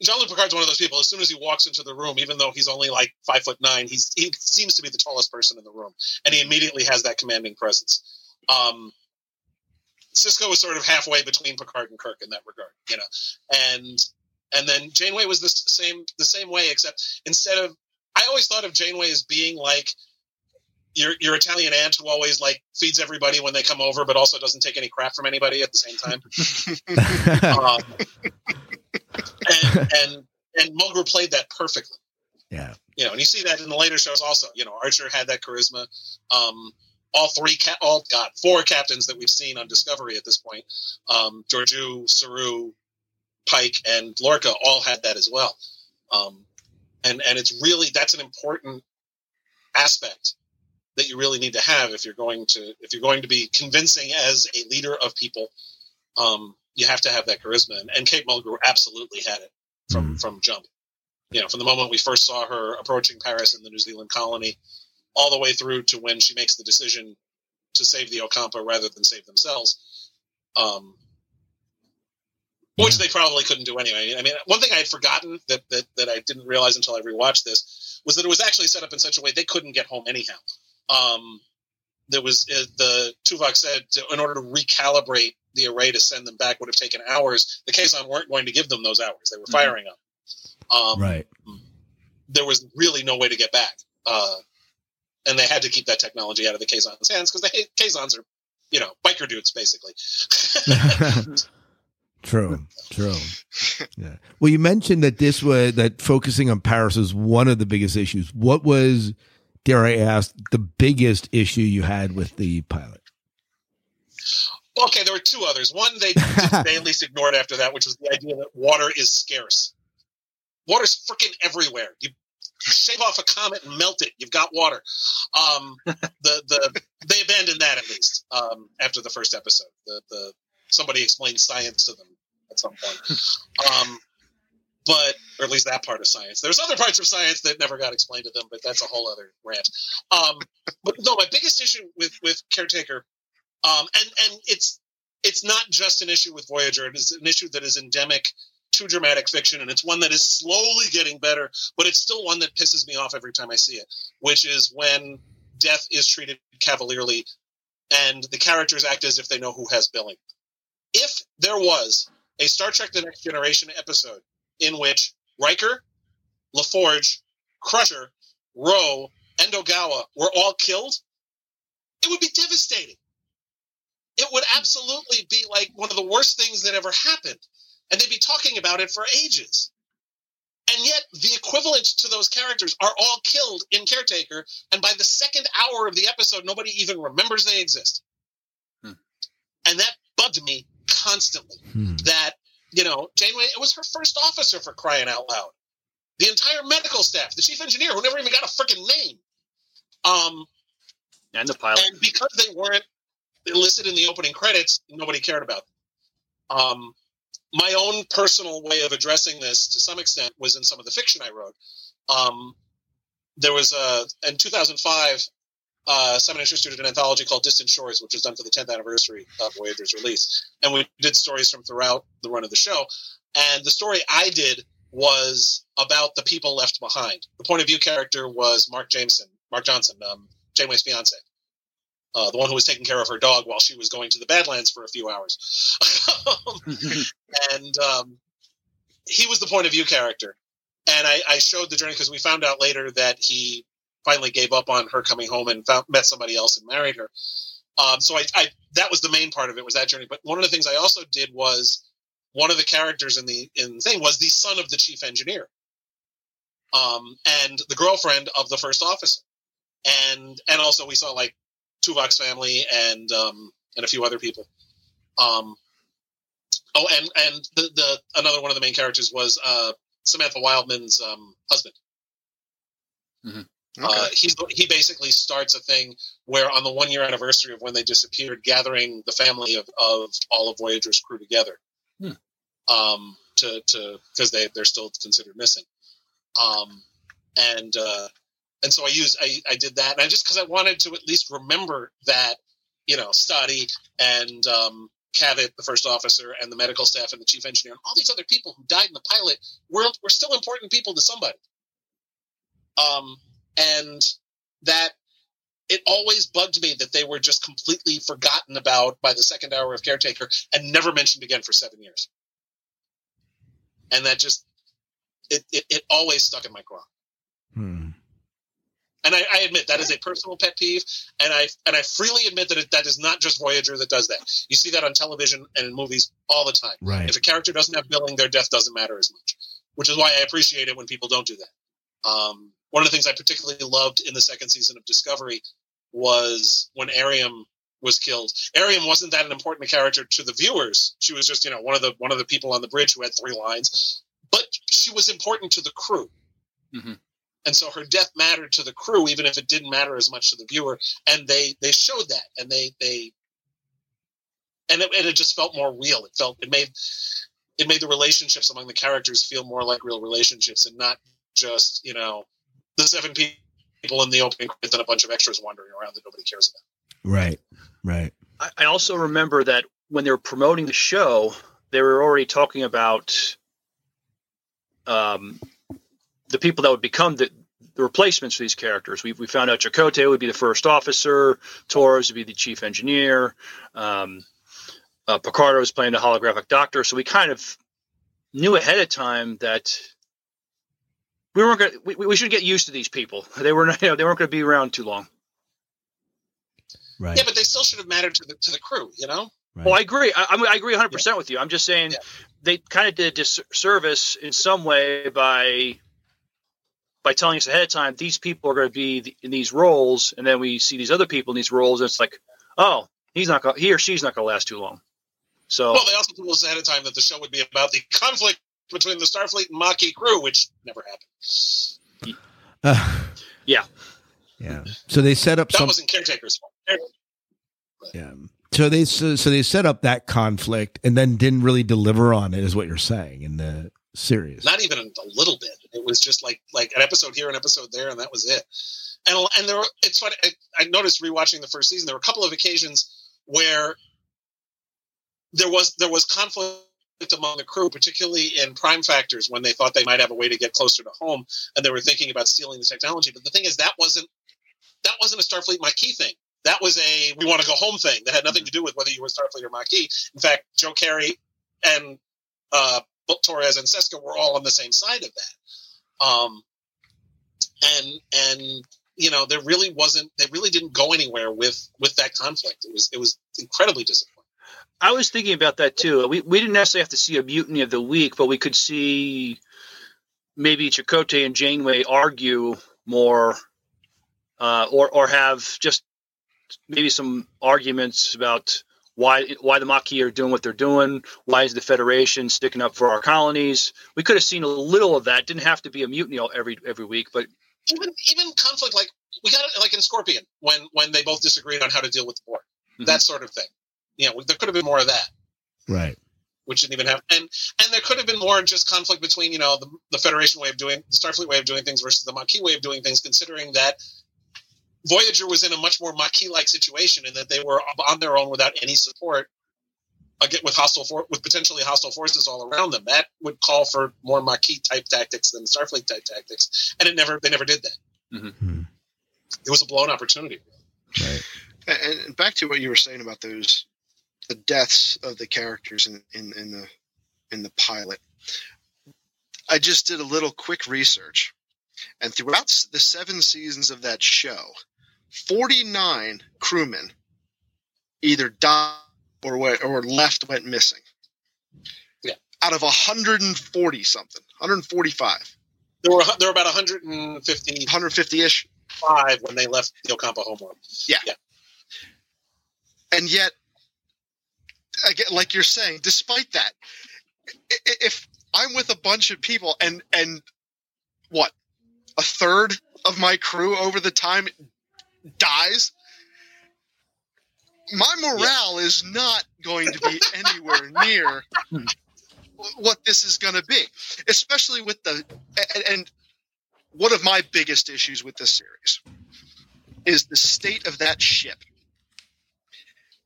Jean Luc Picard's one of those people. As soon as he walks into the room, even though he's only like five foot nine, he's he seems to be the tallest person in the room, and he immediately has that commanding presence. Um, Sisko was sort of halfway between Picard and Kirk in that regard, you know, and and then Janeway was the same the same way, except instead of I always thought of Janeway as being like your your Italian aunt who always like feeds everybody when they come over, but also doesn't take any crap from anybody at the same time. um, and and and Mulgrew played that perfectly. yeah You know, and you see that in the later shows also. You know, Archer had that charisma. Um, all three, ca- all God, four captains that we've seen on Discovery at this point, um, Georgiou, Saru, Pike, and Lorca all had that as well. Um, and and it's really that's an important aspect that you really need to have if you're going to if you're going to be convincing as a leader of people. Um, you have to have that charisma, and, and Kate Mulgrew absolutely had it from from jump. You know, from the moment we first saw her approaching Paris in the New Zealand colony, all the way through to when she makes the decision to save the Ocampa rather than save themselves. Um, which they probably couldn't do anyway. I mean, one thing I had forgotten that, that, that I didn't realize until I rewatched this was that it was actually set up in such a way they couldn't get home anyhow. Um, there was uh, the Tuvok said to, in order to recalibrate the array to send them back would have taken hours. The Kazon weren't going to give them those hours; they were firing up. Um, right There was really no way to get back, uh, and they had to keep that technology out of the Kazon's hands because the Kazons are, you know, biker dudes basically. True, true. Yeah. Well, you mentioned that this was that focusing on Paris was one of the biggest issues. What was, dare I ask, the biggest issue you had with the pilot? Okay, there were two others. One they, they at least ignored after that, which was the idea that water is scarce. Water's freaking everywhere. You shave off a comet and melt it. You've got water. Um, the the they abandoned that at least um, after the first episode. The the somebody explained science to them at some point. Um, but or at least that part of science. There's other parts of science that never got explained to them, but that's a whole other rant. Um, but no, my biggest issue with with caretaker, um, and and it's it's not just an issue with Voyager. It is an issue that is endemic to dramatic fiction, and it's one that is slowly getting better, but it's still one that pisses me off every time I see it, which is when death is treated cavalierly and the characters act as if they know who has billing. If there was a Star Trek The Next Generation episode in which Riker, LaForge, Crusher, Ro, and Ogawa were all killed, it would be devastating. It would absolutely be like one of the worst things that ever happened and they'd be talking about it for ages. And yet, the equivalent to those characters are all killed in Caretaker, and by the second hour of the episode, nobody even remembers they exist. Hmm. And that bugged me constantly. Hmm. That, you know, Janeway, it was her first officer for crying out loud. The entire medical staff, the chief engineer, who never even got a freaking name. Um, and the pilot. And because they weren't listed in the opening credits, nobody cared about them. Um, my own personal way of addressing this to some extent was in some of the fiction I wrote. Um, there was a in 2005 uh, Simon and Schuster did an anthology called Distant Shores, which was done for the 10th anniversary of Voyager's release, and we did stories from throughout the run of the show. And the story I did was about the people left behind. The point of view character was Mark Jameson, Mark Johnson, um, Janeway's fiance uh, the one who was taking care of her dog while she was going to the Badlands for a few hours. and um, he was the point of view character. And I, I showed the journey because we found out later that he finally gave up on her coming home and found, met somebody else and married her. Um, so I, I, that was the main part of it was that journey. But one of the things I also did was one of the characters in the in the thing was the son of the chief engineer, um, and the girlfriend of the first officer, and and also we saw like Tuvok's family and um, and a few other people. Um, oh, and and the, the another one of the main characters was uh, Samantha Wildman's um, husband. Mm-hmm. Uh, okay. Uh, he's he basically starts a thing where on the one year anniversary of when they disappeared, gathering the family of, of all of Voyager's crew together, hmm. um, to to because they they're still considered missing, um, and uh, and so I used I, I did that, and I just because I wanted to at least remember that you know Stadi and um, Cavit, the first officer, and the medical staff and the chief engineer, and all these other people who died in the pilot were were still important people to somebody. Um, and that it always bugged me that they were just completely forgotten about by the second hour of caretaker and never mentioned again for seven years. And that just it it, it always stuck in my craw. Hmm and I, I, admit that is a personal pet peeve, and I and I freely admit that it, that is not just Voyager that does that. You see that on television and in movies all the time. Right. If a character doesn't have billing, their death doesn't matter as much, which is why I appreciate it when people don't do that. Um, one of the things I particularly loved in the second season of Discovery was when Airiam was killed. Airiam wasn't that an important character to the viewers. She was just you know one of the one of the people on the bridge who had three lines, but she was important to the crew. Mm-hmm and so her death mattered to the crew even if it didn't matter as much to the viewer and they they showed that and they they and it, and it just felt more real it felt it made it made the relationships among the characters feel more like real relationships and not just you know the seven people in the opening credits and a bunch of extras wandering around that nobody cares about right right I, I also remember that when they were promoting the show they were already talking about um, the people that would become the, the replacements for these characters. We, we found out Chakotay would be the first officer, Torres would be the chief engineer, um, uh, Picardo was playing the holographic doctor. So we kind of knew ahead of time that we weren't gonna We, we should get used to these people. They were you know, they weren't going to be around too long. Right. Yeah, but they still should have mattered to the to the crew. You know, Right. Well, I agree. I, I, mean, I agree 100 percent with you. I'm just saying Yeah. they kind of did a disservice in some way by by telling us ahead of time these people are going to be in these roles, and then we see these other people in these roles, and it's like, oh, he's not going, he or she's not going to last too long. So Well, they also told us ahead of time that the show would be about the conflict between the Starfleet and Maquis crew, which never happened. Uh, yeah, yeah. So they set up That some. wasn't Caretaker's fault. Yeah. So they so, so they set up that conflict and then didn't really deliver on it, is what you're saying in the series. Not even a little bit. It was just like like an episode here, an episode there, and that was it. And and there, were, it's funny. I, I noticed rewatching the first season, there were a couple of occasions where there was there was conflict among the crew, particularly in prime factors when they thought they might have a way to get closer to home, and they were thinking about stealing the technology. But the thing is, that wasn't that wasn't a Starfleet Maquis thing. That was a we want to go home thing that had nothing to do with whether you were Starfleet or Maquis. In fact, Joe Carey and uh, Torres and Seska were all on the same side of that. Um, and and you know there really wasn't they really didn't go anywhere with with that conflict. It was it was incredibly disappointing. I was thinking about that too. We we didn't necessarily have to see a mutiny of the week, but we could see maybe Chakotay and Janeway argue more, uh, or or have just maybe some arguments about why why the Maquis are doing what they're doing. Why is the Federation sticking up for our colonies? We could have seen a little of that. Didn't have to be a mutiny every every week, but Even even conflict like we got it like in Scorpion when when they both disagreed on how to deal with the Borg, Mhm. that sort of thing. You know, there could have been more of that. Right. which didn't even happen, and and there could have been more just conflict between you know the, the Federation way of doing the Starfleet way of doing things versus the Maquis way of doing things, considering that Voyager was in a much more Maquis-like situation in that they were on their own without any support, again with hostile for, with potentially hostile forces all around them. That would call for more Maquis type tactics than Starfleet type tactics, and it never they never did that. Mhm. It was a blown opportunity. Right. And and back to what you were saying about those the deaths of the characters in, in, in the in the pilot. I just did a little quick research, and throughout the seven seasons of that show, forty nine crewmen either died or went, or left went missing. Yeah. Out of hundred and forty something, hundred and forty five, There were there were about 155 hundred fifty ish. five when they left the Ocampa homeworld. Yeah. And yet again like you're saying despite that if i'm with a bunch of people and and what a third of my crew over the time dies my morale is not going to be anywhere near what this is going to be especially with the and, and one of my biggest issues with this series is the state of that ship.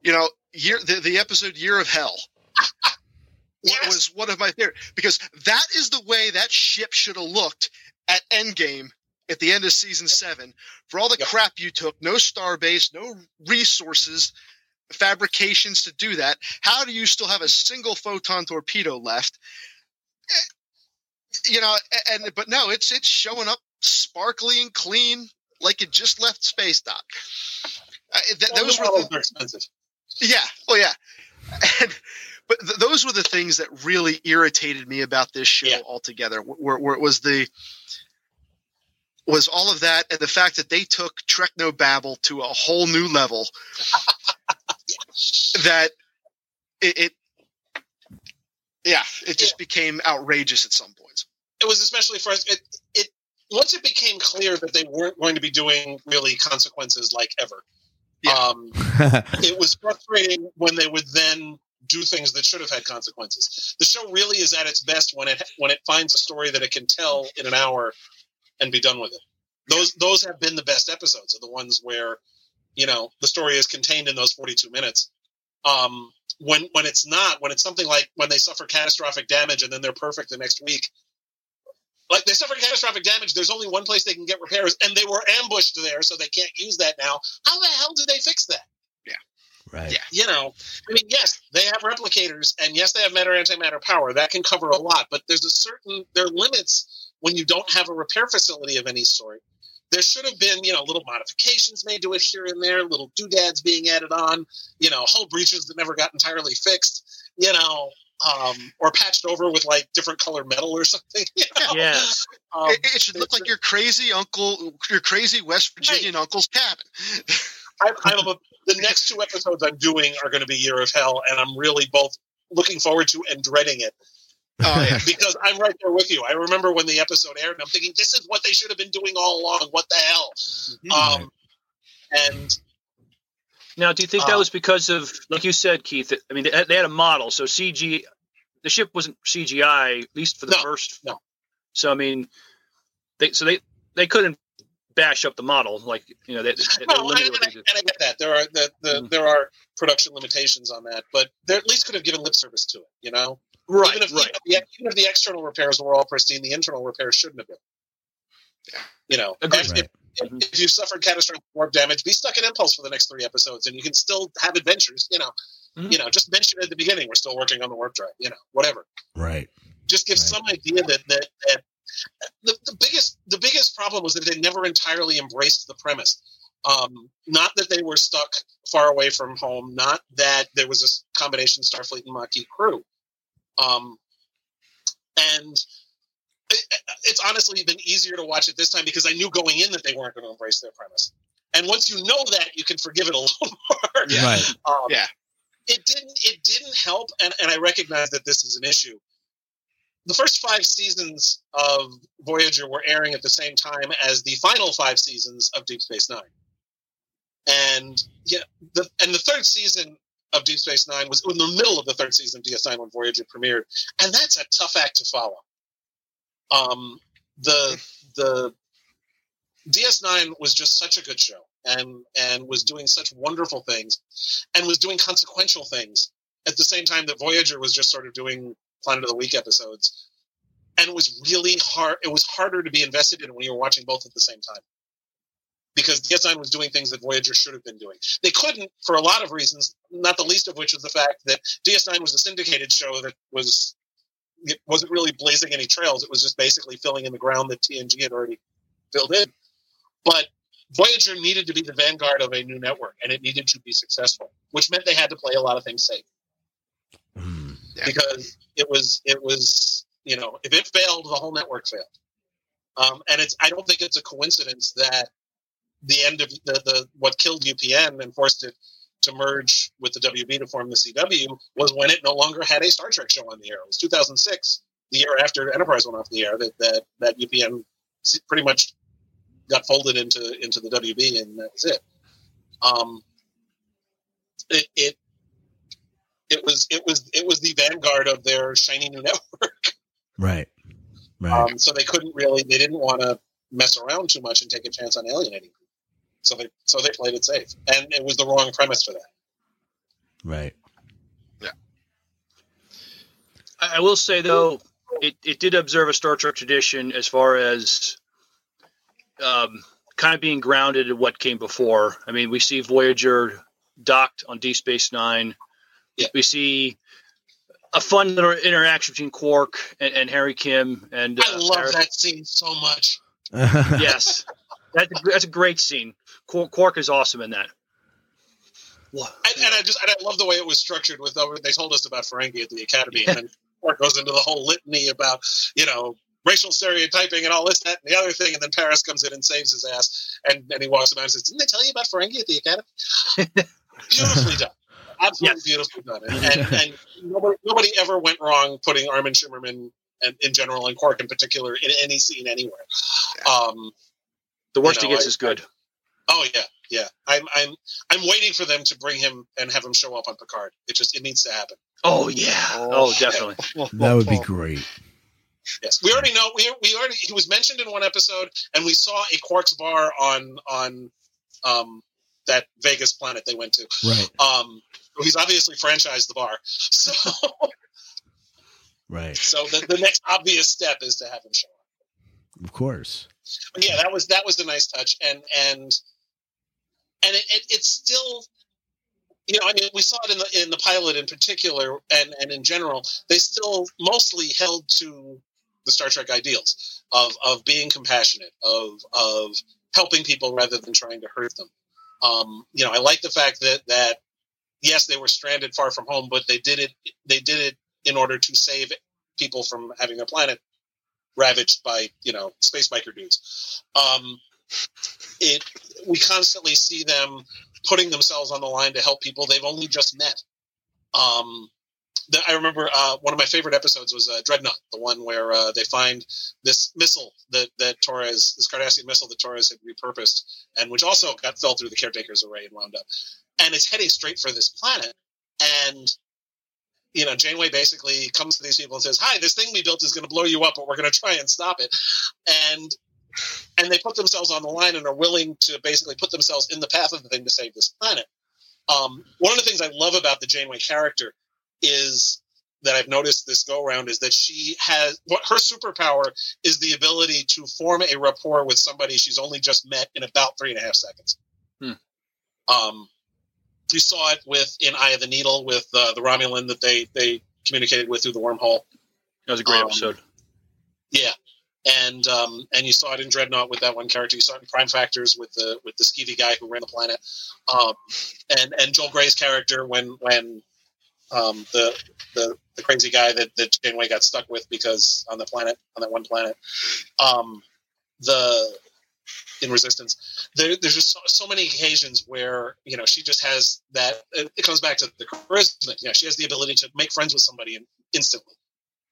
You know, year the, the episode Year of Hell Yes. was one of my favorite because that is the way that ship should have looked at Endgame at the end of season seven. For all the Yep. crap you took, no star base, no resources, fabrications to do that. How do you still have a single photon torpedo left? Eh, You know, and but no, it's it's showing up sparkly and clean like it just left space dock. Uh, th- those were the, expensive. Yeah. Oh, yeah. And, but th- those were the things that really irritated me about this show Yeah. altogether. Where, where it was the was all of that, and the fact that they took Treknobabble to a whole new level. that it, it, yeah, it just became outrageous at some points. it was especially for us. It, it once it became clear that they weren't going to be doing really consequences like ever. Yeah. Um, it was frustrating when they would then do things that should have had consequences. The show really is at its best when it when it finds a story that it can tell in an hour and be done with it. Those those have been the best episodes, are the ones where you know the story is contained in those 42 minutes. Um, when when it's not, when it's something like when they suffer catastrophic damage and then they're perfect the next week, like they suffered catastrophic damage. There's only one place they can get repairs, and they were ambushed there, so they can't use that now. How the hell did they fix that? Yeah, right. Yeah. You know, I mean, yes, they have replicators, and yes, they have matter antimatter power. That can cover a lot, but there's a certain there are limits when you don't have a repair facility of any sort. there should have been, you know, little modifications made to it here and there, little doodads being added on, you know, hull breaches that never got entirely fixed, you know, um, or patched over with like different color metal or something. You know? Yeah. Um, it, it should look like your crazy uncle, your crazy West Virginian uncle's cabin. I, I'm a, the next two episodes I'm doing are going to be Year of Hell, and I'm really both looking forward to and dreading it yeah. because I'm right there with you. I remember when the episode aired, and I'm thinking, this is what they should have been doing all along. What the hell? Um, and Now, do you think that Uh, was because of, like you said, Keith? I mean, they had, they had a model, so CG. The ship wasn't CGI, at least for the No, first. no. So I mean, they so they they couldn't bash up the model like you know they, they, no, and, and, I, they and I get that there are the, the Mhm. there are production limitations on that, but they at least could have given lip service to it. You know, Right, even if, right. even, if the, even if the external repairs were all pristine, the internal repairs shouldn't have been. You know, Agreed. if, Right. if, if you suffered catastrophic warp damage, be stuck in impulse for the next three episodes, and you can still have adventures. You know, Mhm. you know, just mention at the beginning we're still working on the warp drive. You know, whatever. Right. Just give Right. some idea that that, that the, the biggest the biggest problem was that they never entirely embraced the premise. Um, not that they were stuck far away from home, not that there was a combination Starfleet and Maquis crew. Um, and it, it's honestly been easier to watch it this time because I knew going in that they weren't going to embrace their premise. And once you know that, you can forgive it a little more. Yeah. Right. Um, Yeah. It didn't. It didn't help, and, and I recognize that this is an issue. The first five seasons of Voyager were airing at the same time as the final five seasons of Deep Space Nine, and yeah, the and the third season of Deep Space Nine was in the middle of the third season of DS9 when Voyager premiered, and that's a tough act to follow. Um, the the DS9 was just such a good show and and was doing such wonderful things and was doing consequential things at the same time that Voyager was just sort of doing Planet of the Week episodes. And it was really hard it was harder to be invested in when you were watching both at the same time. Because DS9 was doing things that Voyager should have been doing. They couldn't for a lot of reasons, not the least of which was the fact that DS9 was a syndicated show that was it wasn't really blazing any trails. It was just basically filling in the ground that TNG had already filled in. But Voyager needed to be the vanguard of a new network, and it needed to be successful, which meant they had to play a lot of things safe Mm. Yeah. because it was it was you know if it failed, the whole network failed. Um, and it's I don't think it's a coincidence that the end of the, the what killed UPN and forced it to merge with the WB to form the CW was when it no longer had a Star Trek show on the air. It was 2006, the year after Enterprise went off the air, that that, that UPN pretty much got folded into into the WB, and that was it. Um, it it it was it was it was the vanguard of their shiny new network. Right. Right. Um, so they couldn't really they didn't want to mess around too much and take a chance on alienating people. So they so they played it safe, and it was the wrong premise for that. right. I I will say though, it, it did observe a Star Trek tradition as far as um, kind of being grounded in what came before. I mean, we see Voyager docked on Deep Space Nine. Yeah. We see a fun little interaction between Quark and, and Harry Kim. And uh, I love Paris- that scene so much. Yes, that's a, that's a great scene. Quark, Quark is awesome in that. What? And, and I just and I love the way it was structured. With uh, they told us about Ferengi at the Academy, and then Quark goes into the whole litany about you know racial stereotyping and all this, that, and the other thing, and then Paris comes in and saves his ass, and and he walks him out and says, "Didn't they tell you about Ferengi at the Academy?" Beautifully done, absolutely Yes. beautifully done, and, and, and nobody, nobody ever went wrong putting Armin Shimerman and in general and Quark in particular in any scene anywhere. Um, The worst You he gets I- is good. Oh yeah, yeah. I'm I'm I'm waiting for them to bring him and have him show up on Picard. It just it needs to happen. Oh yeah. Oh, definitely. That would be great. Yes, we already know. We we already he was mentioned in one episode, and we saw a Quark's bar on on um that Vegas planet they went to. Right. Um, he's obviously franchised the bar, so Right. so the, the next obvious step is to have him show up. Of course. But yeah, that was that was a nice touch, and and and it, it, it's still, you know, I mean, we saw it in the in the pilot in particular, and and in general, they still mostly held to the Star Trek ideals of of being compassionate, of of helping people rather than trying to hurt them. Um, you know, I like the fact that that yes, they were stranded far from home, but they did it. They did it in order to save people from having their planet ravaged by you know space biker dudes. Um, it we constantly see them putting themselves on the line to help people they've only just met. Um, the, I remember uh, one of my favorite episodes was uh, Dreadnought, the one where uh, they find this missile that, that Torres, this Cardassian missile that Torres had repurposed, and which also got fell through the caretaker's array and wound up. And it's heading straight for this planet. And you know, Janeway basically comes to these people and says, "Hi, this thing we built is going to blow you up, but we're going to try and stop it." And and they put themselves on the line and are willing to basically put themselves in the path of the thing to save this planet. Um, one of the things I love about the Janeway character is that I've noticed this go around is that she has what her superpower is the ability to form a rapport with somebody she's only just met in about three and a half seconds. Hmm. Um, you saw it with in Eye of the Needle with uh, the Romulan that they they communicated with through the wormhole. That was a great Um, episode. Yeah, and um, and you saw it in Dreadnought with that one character. You saw it in Prime Factors with the with the skeevy guy who ran the planet, um, and and Joel Grey's character when when um, the the the crazy guy that that Janeway got stuck with because on the planet on that one planet, um, the in Resistance, there, there's just so, so many occasions where you know she just has that. It, it comes back to the charisma. You know, she has the ability to make friends with somebody in, instantly,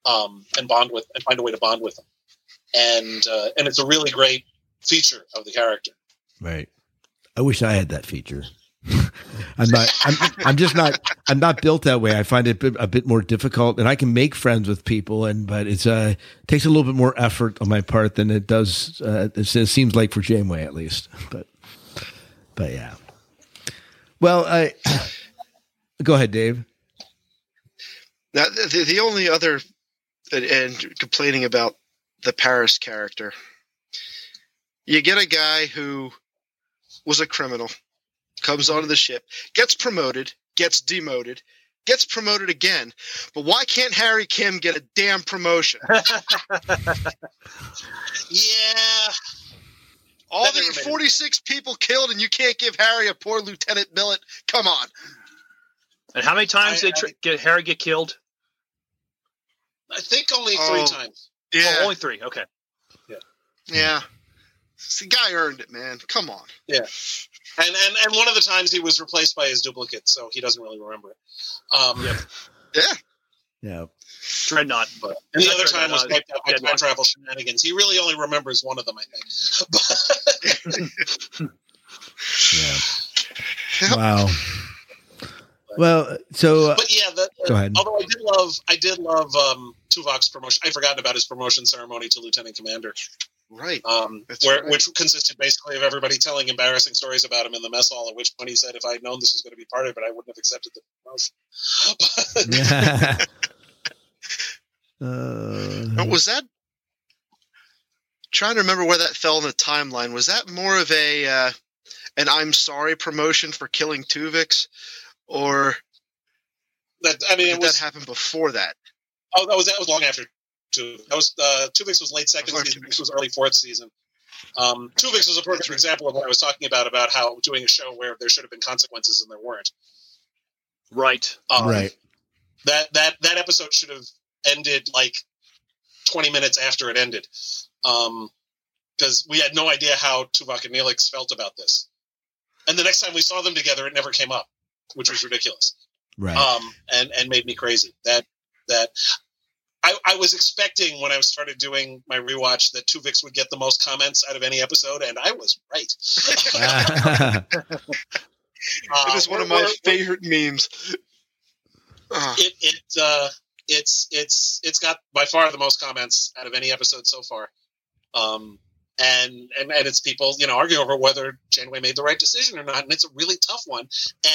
um, and bond with and find a way to bond with them, and uh, and it's a really great feature of the character. Right. I wish I had that feature. I'm not. I'm, I'm just not. I'm not built that way. I find it a bit, a bit more difficult, and I can make friends with people, and but it's uh takes a little bit more effort on my part than it does. Uh, it, it seems like for Janeway at least, but but yeah. Well, I go ahead, Dave. Now, the, the only other, and, and complaining about the Paris character, you get a guy who was a criminal, comes onto the ship, gets promoted, gets demoted, gets promoted again. But why can't Harry Kim get a damn promotion? Yeah, All That never these 46 people killed, and you can't give Harry a poor Lieutenant Billet? Come on. And how many times I- did tr- get Harry get killed? I think only three Oh. times. Yeah. Oh, only three. Okay. yeah. Yeah. The guy earned it, man. Come on. Yeah. And, and and one of the times he was replaced by his duplicate, so he doesn't really remember it. Um, Yeah. Yeah. Dreadnought. But and the Not other time was Dreadnought, wiped out by time travel shenanigans. He really only remembers one of them, I think. But Yeah. Wow. Well, so uh, but yeah, the, Go ahead. although I did love, I did love um, Tuvok's promotion. I'd forgotten about his promotion ceremony to lieutenant commander, Right. um, where right. which consisted basically of everybody telling embarrassing stories about him in the mess hall. At which point he said, "If I had known this was going to be part of it, I wouldn't have accepted the promotion." uh, Now, was that trying to remember where that fell in the timeline? Was that more of a uh, an I'm sorry promotion for killing Tuvix, or that I mean, did it was that happened before that? Oh, that was that was long after two. That was uh, Tuvix was late second was season. This was early fourth season. Um, Tuvix was a perfect example of what I was talking about about how doing a show where there should have been consequences and there weren't. Right. Um, right. That that that episode should have ended like twenty minutes after it ended, because we had no idea how Tuvok and Neelix felt about this. And the next time we saw them together, it never came up, which was ridiculous. Right. um, and and made me crazy. That that I, I was expecting when I started doing my rewatch that Tuvix would get the most comments out of any episode, and I was right. Uh, it is one of my favorite memes. Ah, It it uh, it's it's it's got by far the most comments out of any episode so far. Um, and, and and it's people you know arguing over whether Janeway made the right decision or not, and it's a really tough one.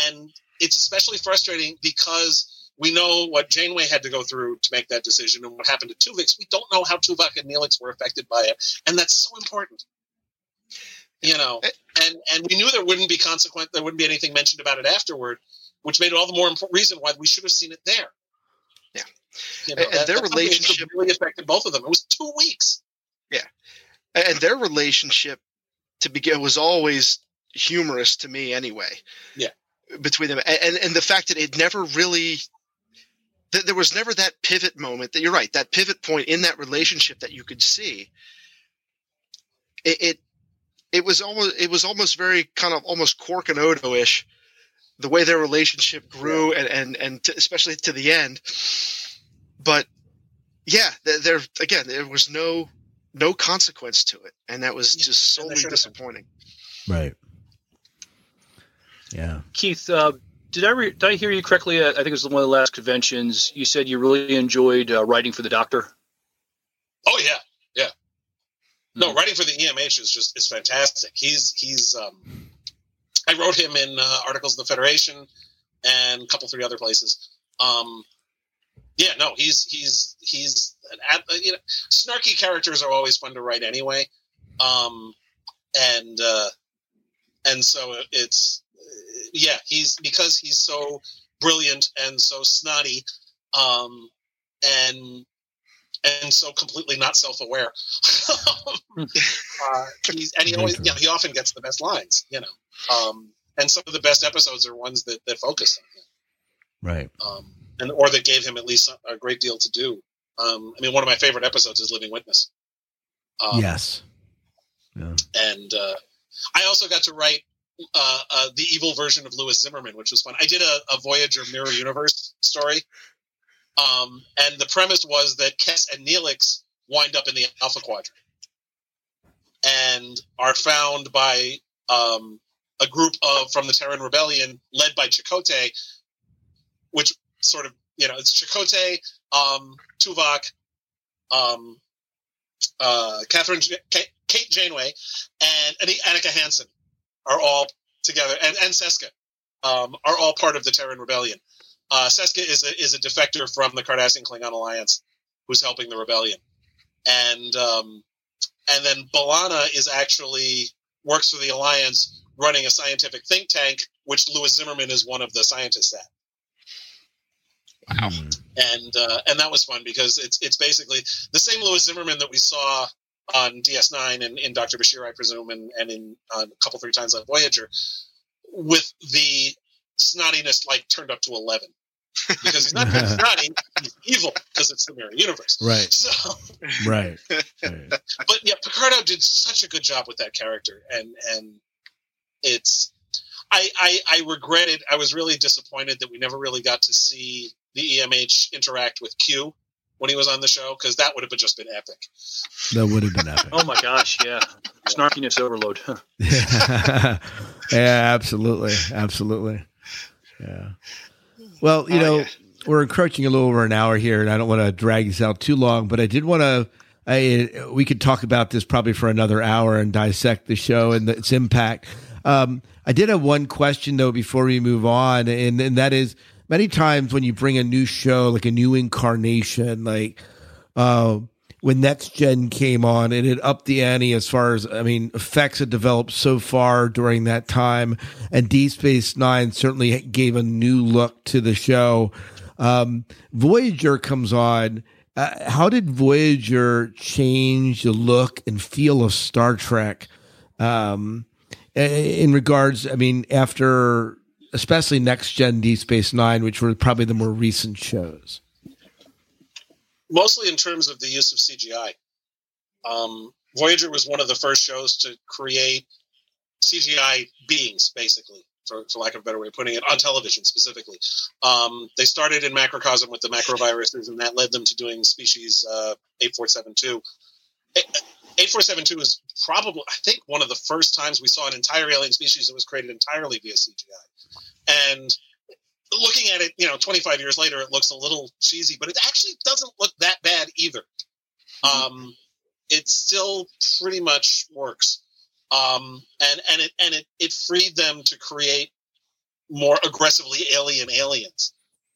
And it's especially frustrating because we know what Janeway had to go through to make that decision, and what happened to Tuvix. We don't know how Tuvok and Neelix were affected by it, and that's so important. You know, eh. and and we knew there wouldn't be consequent. There wouldn't be anything mentioned about it afterward, which made it all the more important reason why we should have seen it there. Yeah. you know, And- that- their that's something that relationship- really affected both of them. It was two weeks. Yeah, and their relationship to begin was always humorous to me anyway. Yeah. Between them, and and the fact that it never really that there was never that pivot moment that you're right that pivot point in that relationship that you could see. It it, it was almost it was almost very kind of almost Quark and Odo ish the way their relationship grew and and and to, especially to the end. But yeah there, there again there was no no consequence to it and that was just solely disappointing. Right. Yeah. Keith, uh, did I re- did I hear you correctly? Uh, I think it was one of the last conventions. You said you really enjoyed uh, writing for the Doctor. Oh yeah, yeah. No, writing for the EMH is just is fantastic. He's he's. Um, I wrote him in uh, articles in the Federation and a couple three other places. Um, yeah, no, he's he's he's an ad, you know snarky characters are always fun to write anyway, um, and uh, and so it's yeah he's because he's so brilliant and so snotty, um, and and so completely not self-aware. uh, he's, and he always, you know, he often gets the best lines, you know. Um, and some of the best episodes are ones that, that focus on him, Right. um, and or that gave him at least a, a great deal to do. Um, I mean, one of my favorite episodes is Living Witness. Um, yes. Yeah. and uh, I also got to write uh, uh, the evil version of Lewis Zimmerman, which was fun. I did a, a Voyager Mirror Universe story, um, and the premise was that Kes and Neelix wind up in the Alpha Quadrant and are found by um, a group of from the Terran Rebellion led by Chakotay, which sort of you know it's Chakotay, um, Tuvok, um, uh, Kathryn, J- Kate, Janeway, and, and Annika Hansen are all together, and and Seska um, are all part of the Terran Rebellion. Uh, Seska is a is a defector from the Cardassian Klingon Alliance, who's helping the rebellion, and um, and then B'Elanna is actually works for the Alliance, running a scientific think tank, which Lewis Zimmerman is one of the scientists at. Wow. And uh, and that was fun because it's it's basically the same Lewis Zimmerman that we saw on DS9 and in Doctor Bashir, I presume, and and in uh, a couple three times on Voyager, with the snottiness like turned up to eleven. because he's not just snotty, he's evil because it's the mirror universe. Right. So, Right. right. but yeah, Picardo did such a good job with that character, and and it's I, I I regretted. I was really disappointed that we never really got to see the EMH interact with Q when he was on the show because that would have just been epic. That would have been epic. Oh my gosh, yeah, snarkiness overload. yeah, absolutely, absolutely. Yeah. Well, you Oh, know, yeah. we're encroaching a little over an hour here, and I don't want to drag this out too long, but I did want to. I, we could talk about this probably for another hour and dissect the show and its impact. Um, I did have one question though before we move on, and and that is many times when you bring a new show, like a new incarnation, like uh, when Next Gen came on, it had upped the ante as far as I mean, effects had developed so far during that time, and Deep Space Nine certainly gave a new look to the show. Um, Voyager comes on. Uh, how did Voyager change the look and feel of Star Trek? Um, in regards, I mean, after especially Next Gen Deep Space Nine, which were probably the more recent shows. mostly in terms of the use of CGI. Um, Voyager was one of the first shows to create CGI beings, basically, for, for lack of a better way of putting it, on television specifically. Um, they started in macrocosm with the macroviruses, and that led them to doing species uh, 8472. 8472 is probably, I think, one of the first times we saw an entire alien species that was created entirely via CGI. And looking at it, you know, 25 years later, it looks a little cheesy, but it actually doesn't look that bad either. Um, it still pretty much works. Um, and, and it, and it, it freed them to create more aggressively alien aliens.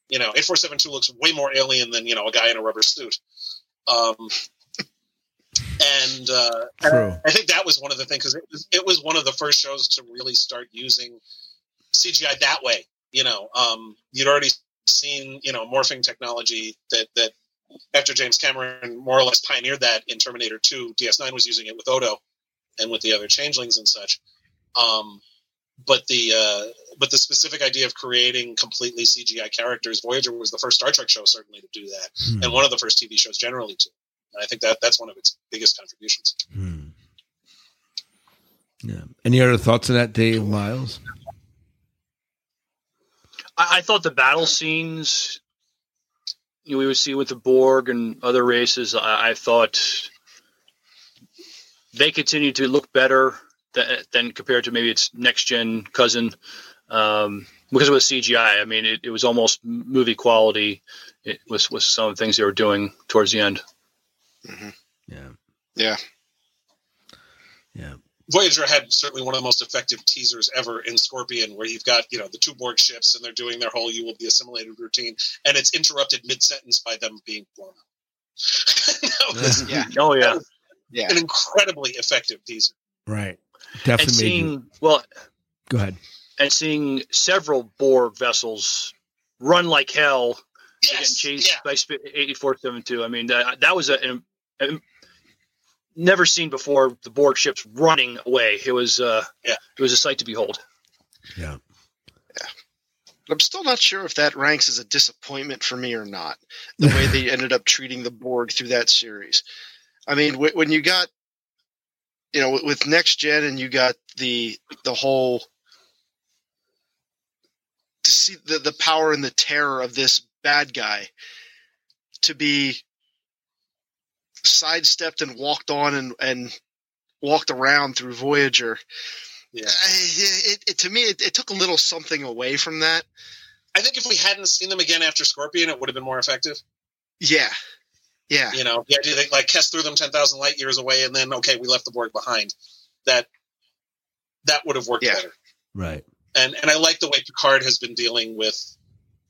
You know, 8472 looks way more alien than, you know, a guy in a rubber suit. Um, and, uh, True. I think that was one of the things because it was, it was one of the first shows to really start using CGI that way. You know, um, you'd already seen you know morphing technology that that after James Cameron more or less pioneered that in Terminator 2, DS9 was using it with Odo, and with the other changelings and such. Um, but the uh, but the specific idea of creating completely CGI characters, Voyager was the first Star Trek show certainly to do that, Hmm. and one of the first TV shows generally to. And I think that that's one of its biggest contributions. Hmm. Yeah. Any other thoughts on that, Dave Miles? I, I thought the battle scenes you know, we would see with the Borg and other races, I, I thought they continue to look better than, than compared to maybe its next gen cousin. Um, because it was CGI, I mean, it, it was almost movie quality. It was was some of the things they were doing towards the end. Yeah. Yeah. Yeah. Voyager had certainly one of the most effective teasers ever in Scorpion, where you've got you know the two Borg ships and they're doing their whole "you will be assimilated" routine, and it's interrupted mid sentence by them being blown up. was Yeah. Oh yeah, Yeah. an incredibly effective teaser. Right. Definitely made seeing you. well, Go ahead. and seeing several Borg vessels run like hell Yes, getting chased yeah. by Sp- 8472. I mean, that, that was a, a- never seen before. The Borg ships running away. It was, uh, Yeah. it was a sight to behold. Yeah. I'm still not sure if that ranks as a disappointment for me or not. The way they ended up treating the Borg through that series. I mean, wh- when you got, you know, with- with next gen, and you got the the whole to see the the power and the terror of this bad guy to be sidestepped and walked on and and walked around through Voyager. Yeah. I- It, it, to me, it, it took a little something away from that. I think if we hadn't seen them again after Scorpion, it would have been more effective. Yeah, yeah, You know, the idea that like Kes threw them ten thousand light years away, and then okay, we left the Borg behind. That that would have worked Yeah. better. Right. and and I like the way Picard has been dealing with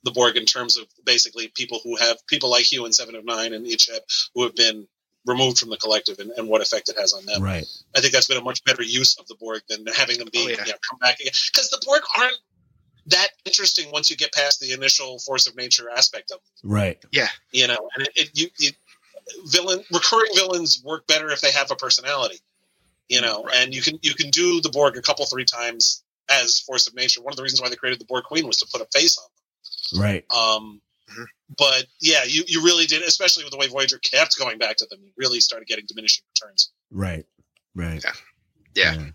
the Borg in terms of basically people who have people like Hugh and Seven of Nine and Icheb who have been removed from the collective and, and what effect it has on them. Right. I think that's been a much better use of the Borg than having them be Oh, yeah. you know, come back again because the Borg aren't that interesting once you get past the initial force of nature aspect of them, Right. Yeah. you know and it, it you, you villain recurring villains work better if they have a personality you know and you can you can do the Borg a couple three times as force of nature one of the reasons why they created the Borg Queen was to put a face on them Right. um, Mhm. but yeah, you, you really did, especially with the way Voyager kept going back to them. You really started getting diminishing returns. Right. Right. Yeah. Yeah.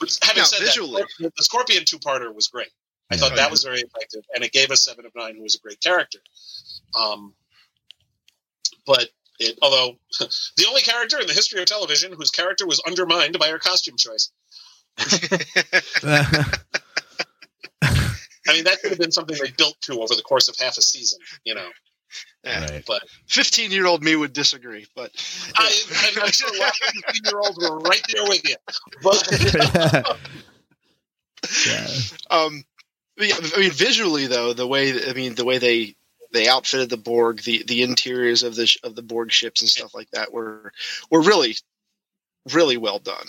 But having Now, said visually- that, the Scorpion two-parter was great. I Yeah. thought that was very effective, and it gave us Seven of Nine, who was a great character. Um, but it, although the only character in the history of television whose character was undermined by her costume choice, I mean that could have been something they built to over the course of half a season, you know. right. But Fifteen-year-old me would disagree, but I, I'm sure a lot of 15 year olds were right there with you. But yeah. um, yeah, I mean, visually though, the way I mean, the way they they outfitted the Borg, the the interiors of the sh- of the Borg ships and stuff like that were were really really well done.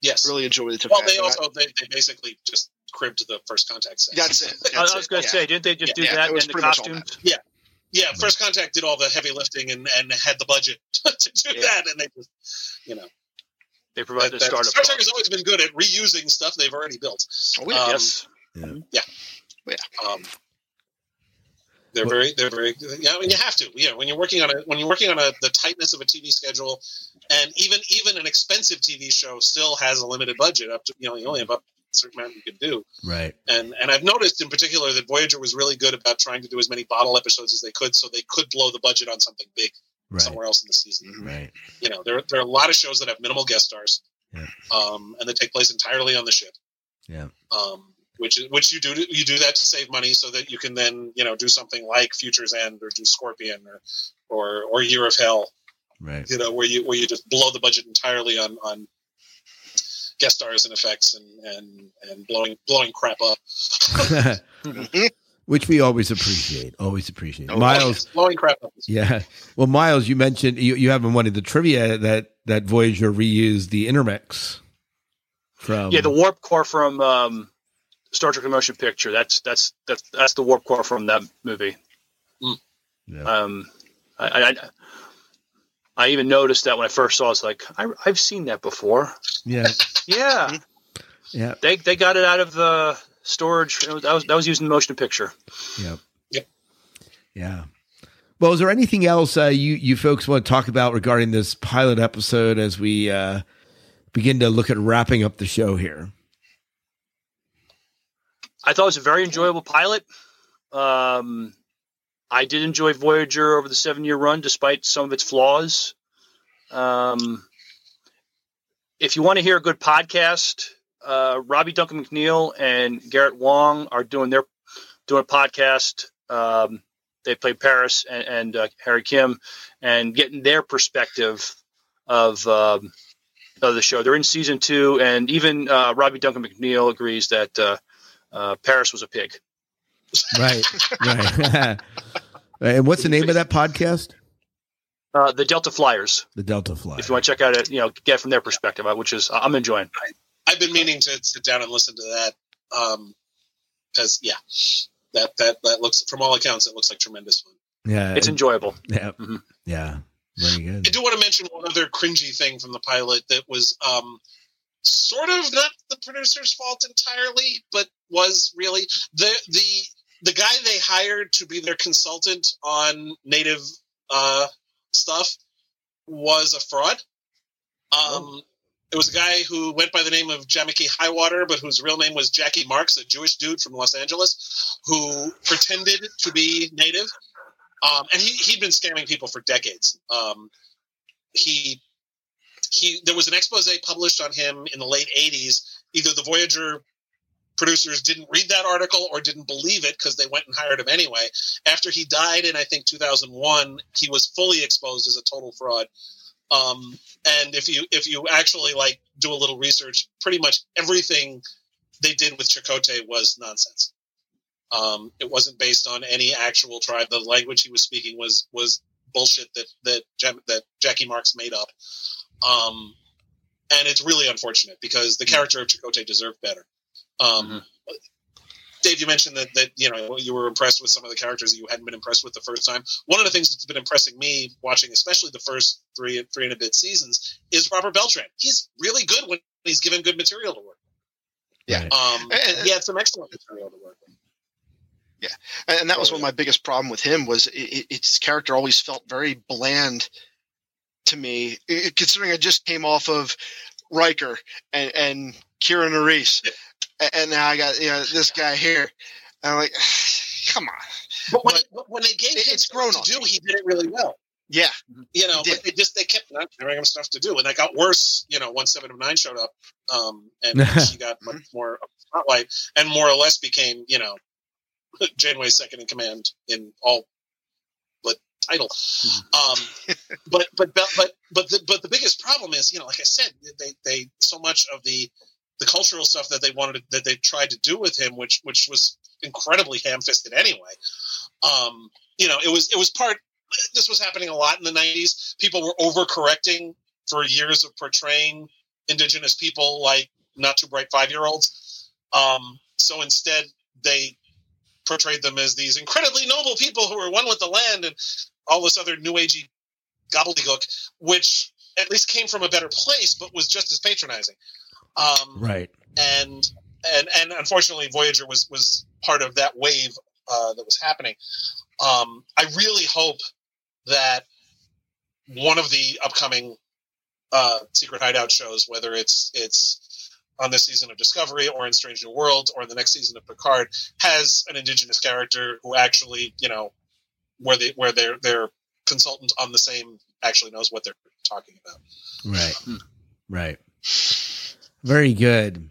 yes, Really enjoyed it. well, they also they, they basically just cribbed the first contact set. That's it. I, That's I was going to yeah. say, didn't they just Yeah, do yeah, that it was and the pretty much costumes? Yeah, first contact did all the heavy lifting and, and had the budget to do Yeah. that, and they just you know They provided that- the that- startup. Star Trek has always been good at reusing stuff they've already built. Oh, yeah. Um, yes. Um, they're very, they're very. Yeah, I mean, you have to. Yeah, when you're working on a when you're working on a the tightness of a TV schedule, and even even an expensive TV show still has a limited budget. Up to you know, you only have up a certain amount you can do. Right. And and I've noticed in particular that Voyager was really good about trying to do as many bottle episodes as they could, so they could blow the budget on something big Right. somewhere else in the season. Mhm. Right. You know, there there are a lot of shows that have minimal guest stars, Yeah. um, and they take place entirely on the ship. Yeah. Um, which is which you do you do that to save money so that you can then you know do something like Futures End or do Scorpion or or or Year of Hell Right. you know where you where you just blow the budget entirely on on guest stars and effects and and and blowing blowing crap up. Which we always appreciate. Always appreciate. Oh, Miles. blowing crap up. Yeah. Well, Miles, you mentioned you, you have in one of the trivia that that Voyager reused the intermix from yeah, the warp core from um, Star Trek: The Motion Picture. That's that's that's that's the warp core from that movie. Yeah. Um, I, I I even noticed that when I first saw it, it's like I, I've seen that before. Yeah. Yeah, Yeah. they they got it out of the storage. It was, that was that was using motion picture. Yep. Yep. Yeah. Well, is there anything else uh, you you folks want to talk about regarding this pilot episode as we uh, begin to look at wrapping up the show here? I thought it was a very enjoyable pilot. Um, I did enjoy Voyager over the seven year run, despite some of its flaws. Um, if you want to hear a good podcast, uh, Robbie Duncan McNeill and Garrett Wang are doing their doing a podcast. Um, they play Paris and, and uh, Harry Kim, and getting their perspective of um, of the show. They're in season two, and even uh, Robbie Duncan McNeill agrees that uh, uh, Paris was a pig. Right. right. and what's the name of that podcast? Uh, the Delta Flyers. The Delta Fly. If you want to check out it, you know, get from their perspective, uh, which is I'm enjoying. I've been meaning to sit down and listen to that. Um, because yeah, that that that looks from all accounts it looks like tremendous fun. Yeah. It's enjoyable. Yeah. Mhm. Yeah. Very good. I do want to mention one other cringy thing from the pilot that was um, sort of not the producer's fault entirely, but was really the the the guy they hired to be their consultant on native uh, stuff was a fraud. Um, It was a guy who went by the name of Jamake Highwater, but whose real name was Jackie Marks, a Jewish dude from Los Angeles, who pretended to be native. Um, and he, he'd been scamming people for decades. Um, he he there was an expose published on him in the late 80s either the voyager producers didn't read that article or didn't believe it because they went and hired him anyway after he died in i think 2001 he was fully exposed as a total fraud um, and if you if you actually like do a little research pretty much everything they did with Chakotay was nonsense um, it wasn't based on any actual tribe the language he was speaking was was bullshit that that that Jackie Marks made up. Um, and it's really unfortunate because the character of Chakotay deserved better. Um, Dave, you mentioned that that you know you were impressed with some of the characters that you hadn't been impressed with the first time. One of the things that's been impressing me watching, especially the first three three and a bit seasons, is Robert Beltran. He's really good when he's given good material to work. Yeah. Um, And- he had some excellent material to work with. Yeah, and that was one of my biggest problem with him was it, it, its character always felt very bland to me i- considering i just came off of Riker and, and Kira Nerys, and, and now I got you know this guy here. And I'm like, come on, But when, But but when they gave it- him it's stuff grown to do, he did it really well. yeah, You know, but they just they kept not giving him stuff to do, and that got worse. You know, once Seven of Nine showed up, um, and she got much more spotlight, and more or less became you know Janeway's second in command in all but title. Um, but but but but but the, but the biggest problem is you know, like I said, they they so much of the the cultural stuff that they wanted that they tried to do with him, which which was incredibly ham-fisted anyway. Um, you know, it was it was part. This was happening a lot in the '90s. People were overcorrecting for years of portraying indigenous people like not too bright five-year-olds. Um, so instead, they portrayed them as these incredibly noble people who were one with the land and all this other new agey gobbledygook, which at least came from a better place, but was just as patronizing. Um, Right. and and and unfortunately, Voyager was was part of that wave uh, that was happening. Um, I really hope that one of the upcoming uh, Secret Hideout shows, whether it's it's on this season of Discovery or in Strange New Worlds or in the next season of Picard, has an indigenous character who actually, you know, where they where their their consultant on the same actually knows what they're talking about. Right. Right. Very good.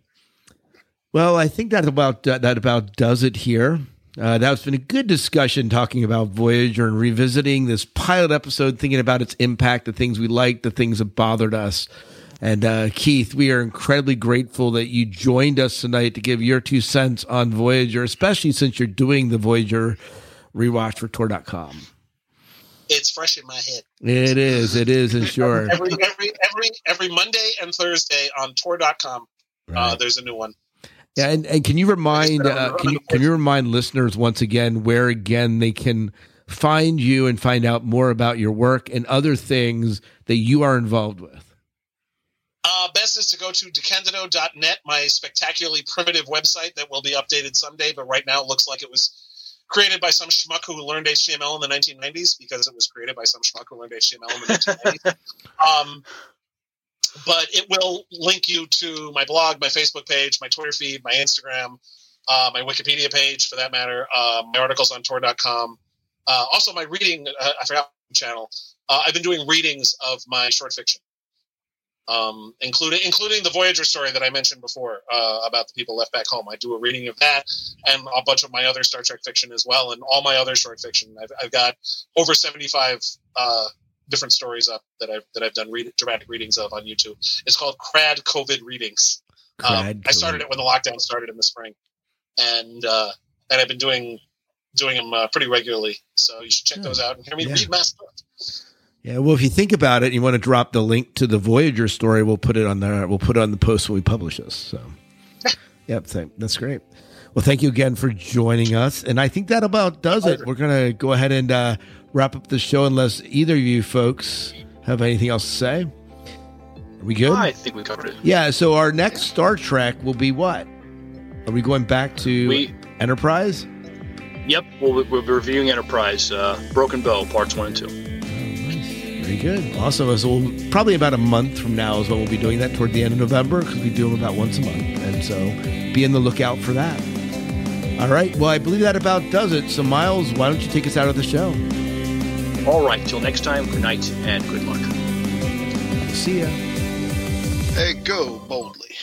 Well, I think that about that about does it here. Uh, that's been a good discussion talking about Voyager and revisiting this pilot episode, thinking about its impact, the things we liked, the things that bothered us. And uh, Keith, we are incredibly grateful that you joined us tonight to give your two cents on Voyager, especially since you're doing the Voyager rewatch for Tor.com. It's fresh in my head. It is, it is, and sure. Every every every every Monday and Thursday on Tor.com, uh, Right. there's a new one. Yeah, and, and can you remind uh, uh, can you can you remind listeners once again where again they can find you and find out more about your work and other things that you are involved with? Uh, best is to go to decandido.net, my spectacularly primitive website that will be updated someday, but right now it looks like it was created by some schmuck who learned HTML in the 1990s because it was created by some schmuck who learned HTML in the 1990s. um, but it will link you to my blog, my Facebook page, my Twitter feed, my Instagram, uh, my Wikipedia page for that matter, uh, my articles on Tor.com. Uh, also, my reading, uh, I forgot channel. Uh, I've been doing readings of my short fiction um, including including the Voyager story that I mentioned before uh, about the people left back home. I do a reading of that and a bunch of my other Star Trek fiction as well, and all my other short fiction. I've, I've got over seventy five uh, different stories up that I've that I've done read, dramatic readings of on YouTube. It's called KRAD COVID Readings. Um, I started it when the lockdown started in the spring, and uh, and I've been doing doing them uh, pretty regularly. So you should check those out and hear me Yeah. read my stuff. Yeah, well, if you think about it, and you want to drop the link to the Voyager story. We'll put it on there. We'll put it on the post when we publish this. So, yep, thank, that's great. Well, thank you again for joining us, and I think that about does it. We're gonna go ahead and uh, wrap up the show, unless either of you folks have anything else to say. Are we good? I think we covered it. Yeah. So our next Star Trek will be what? Are we going back to We- Enterprise? Yep, we'll, we'll be reviewing Enterprise, uh, Broken Bow, parts one and two. Very good. Awesome. So we'll, probably about a month from now is when we'll be doing that toward the end of November because we do them about once a month. And so be in the lookout for that. All right. Well, I believe that about does it. So, Miles, why don't you take us out of the show? All right, till next time, good night and good luck. See ya. Hey, go boldly.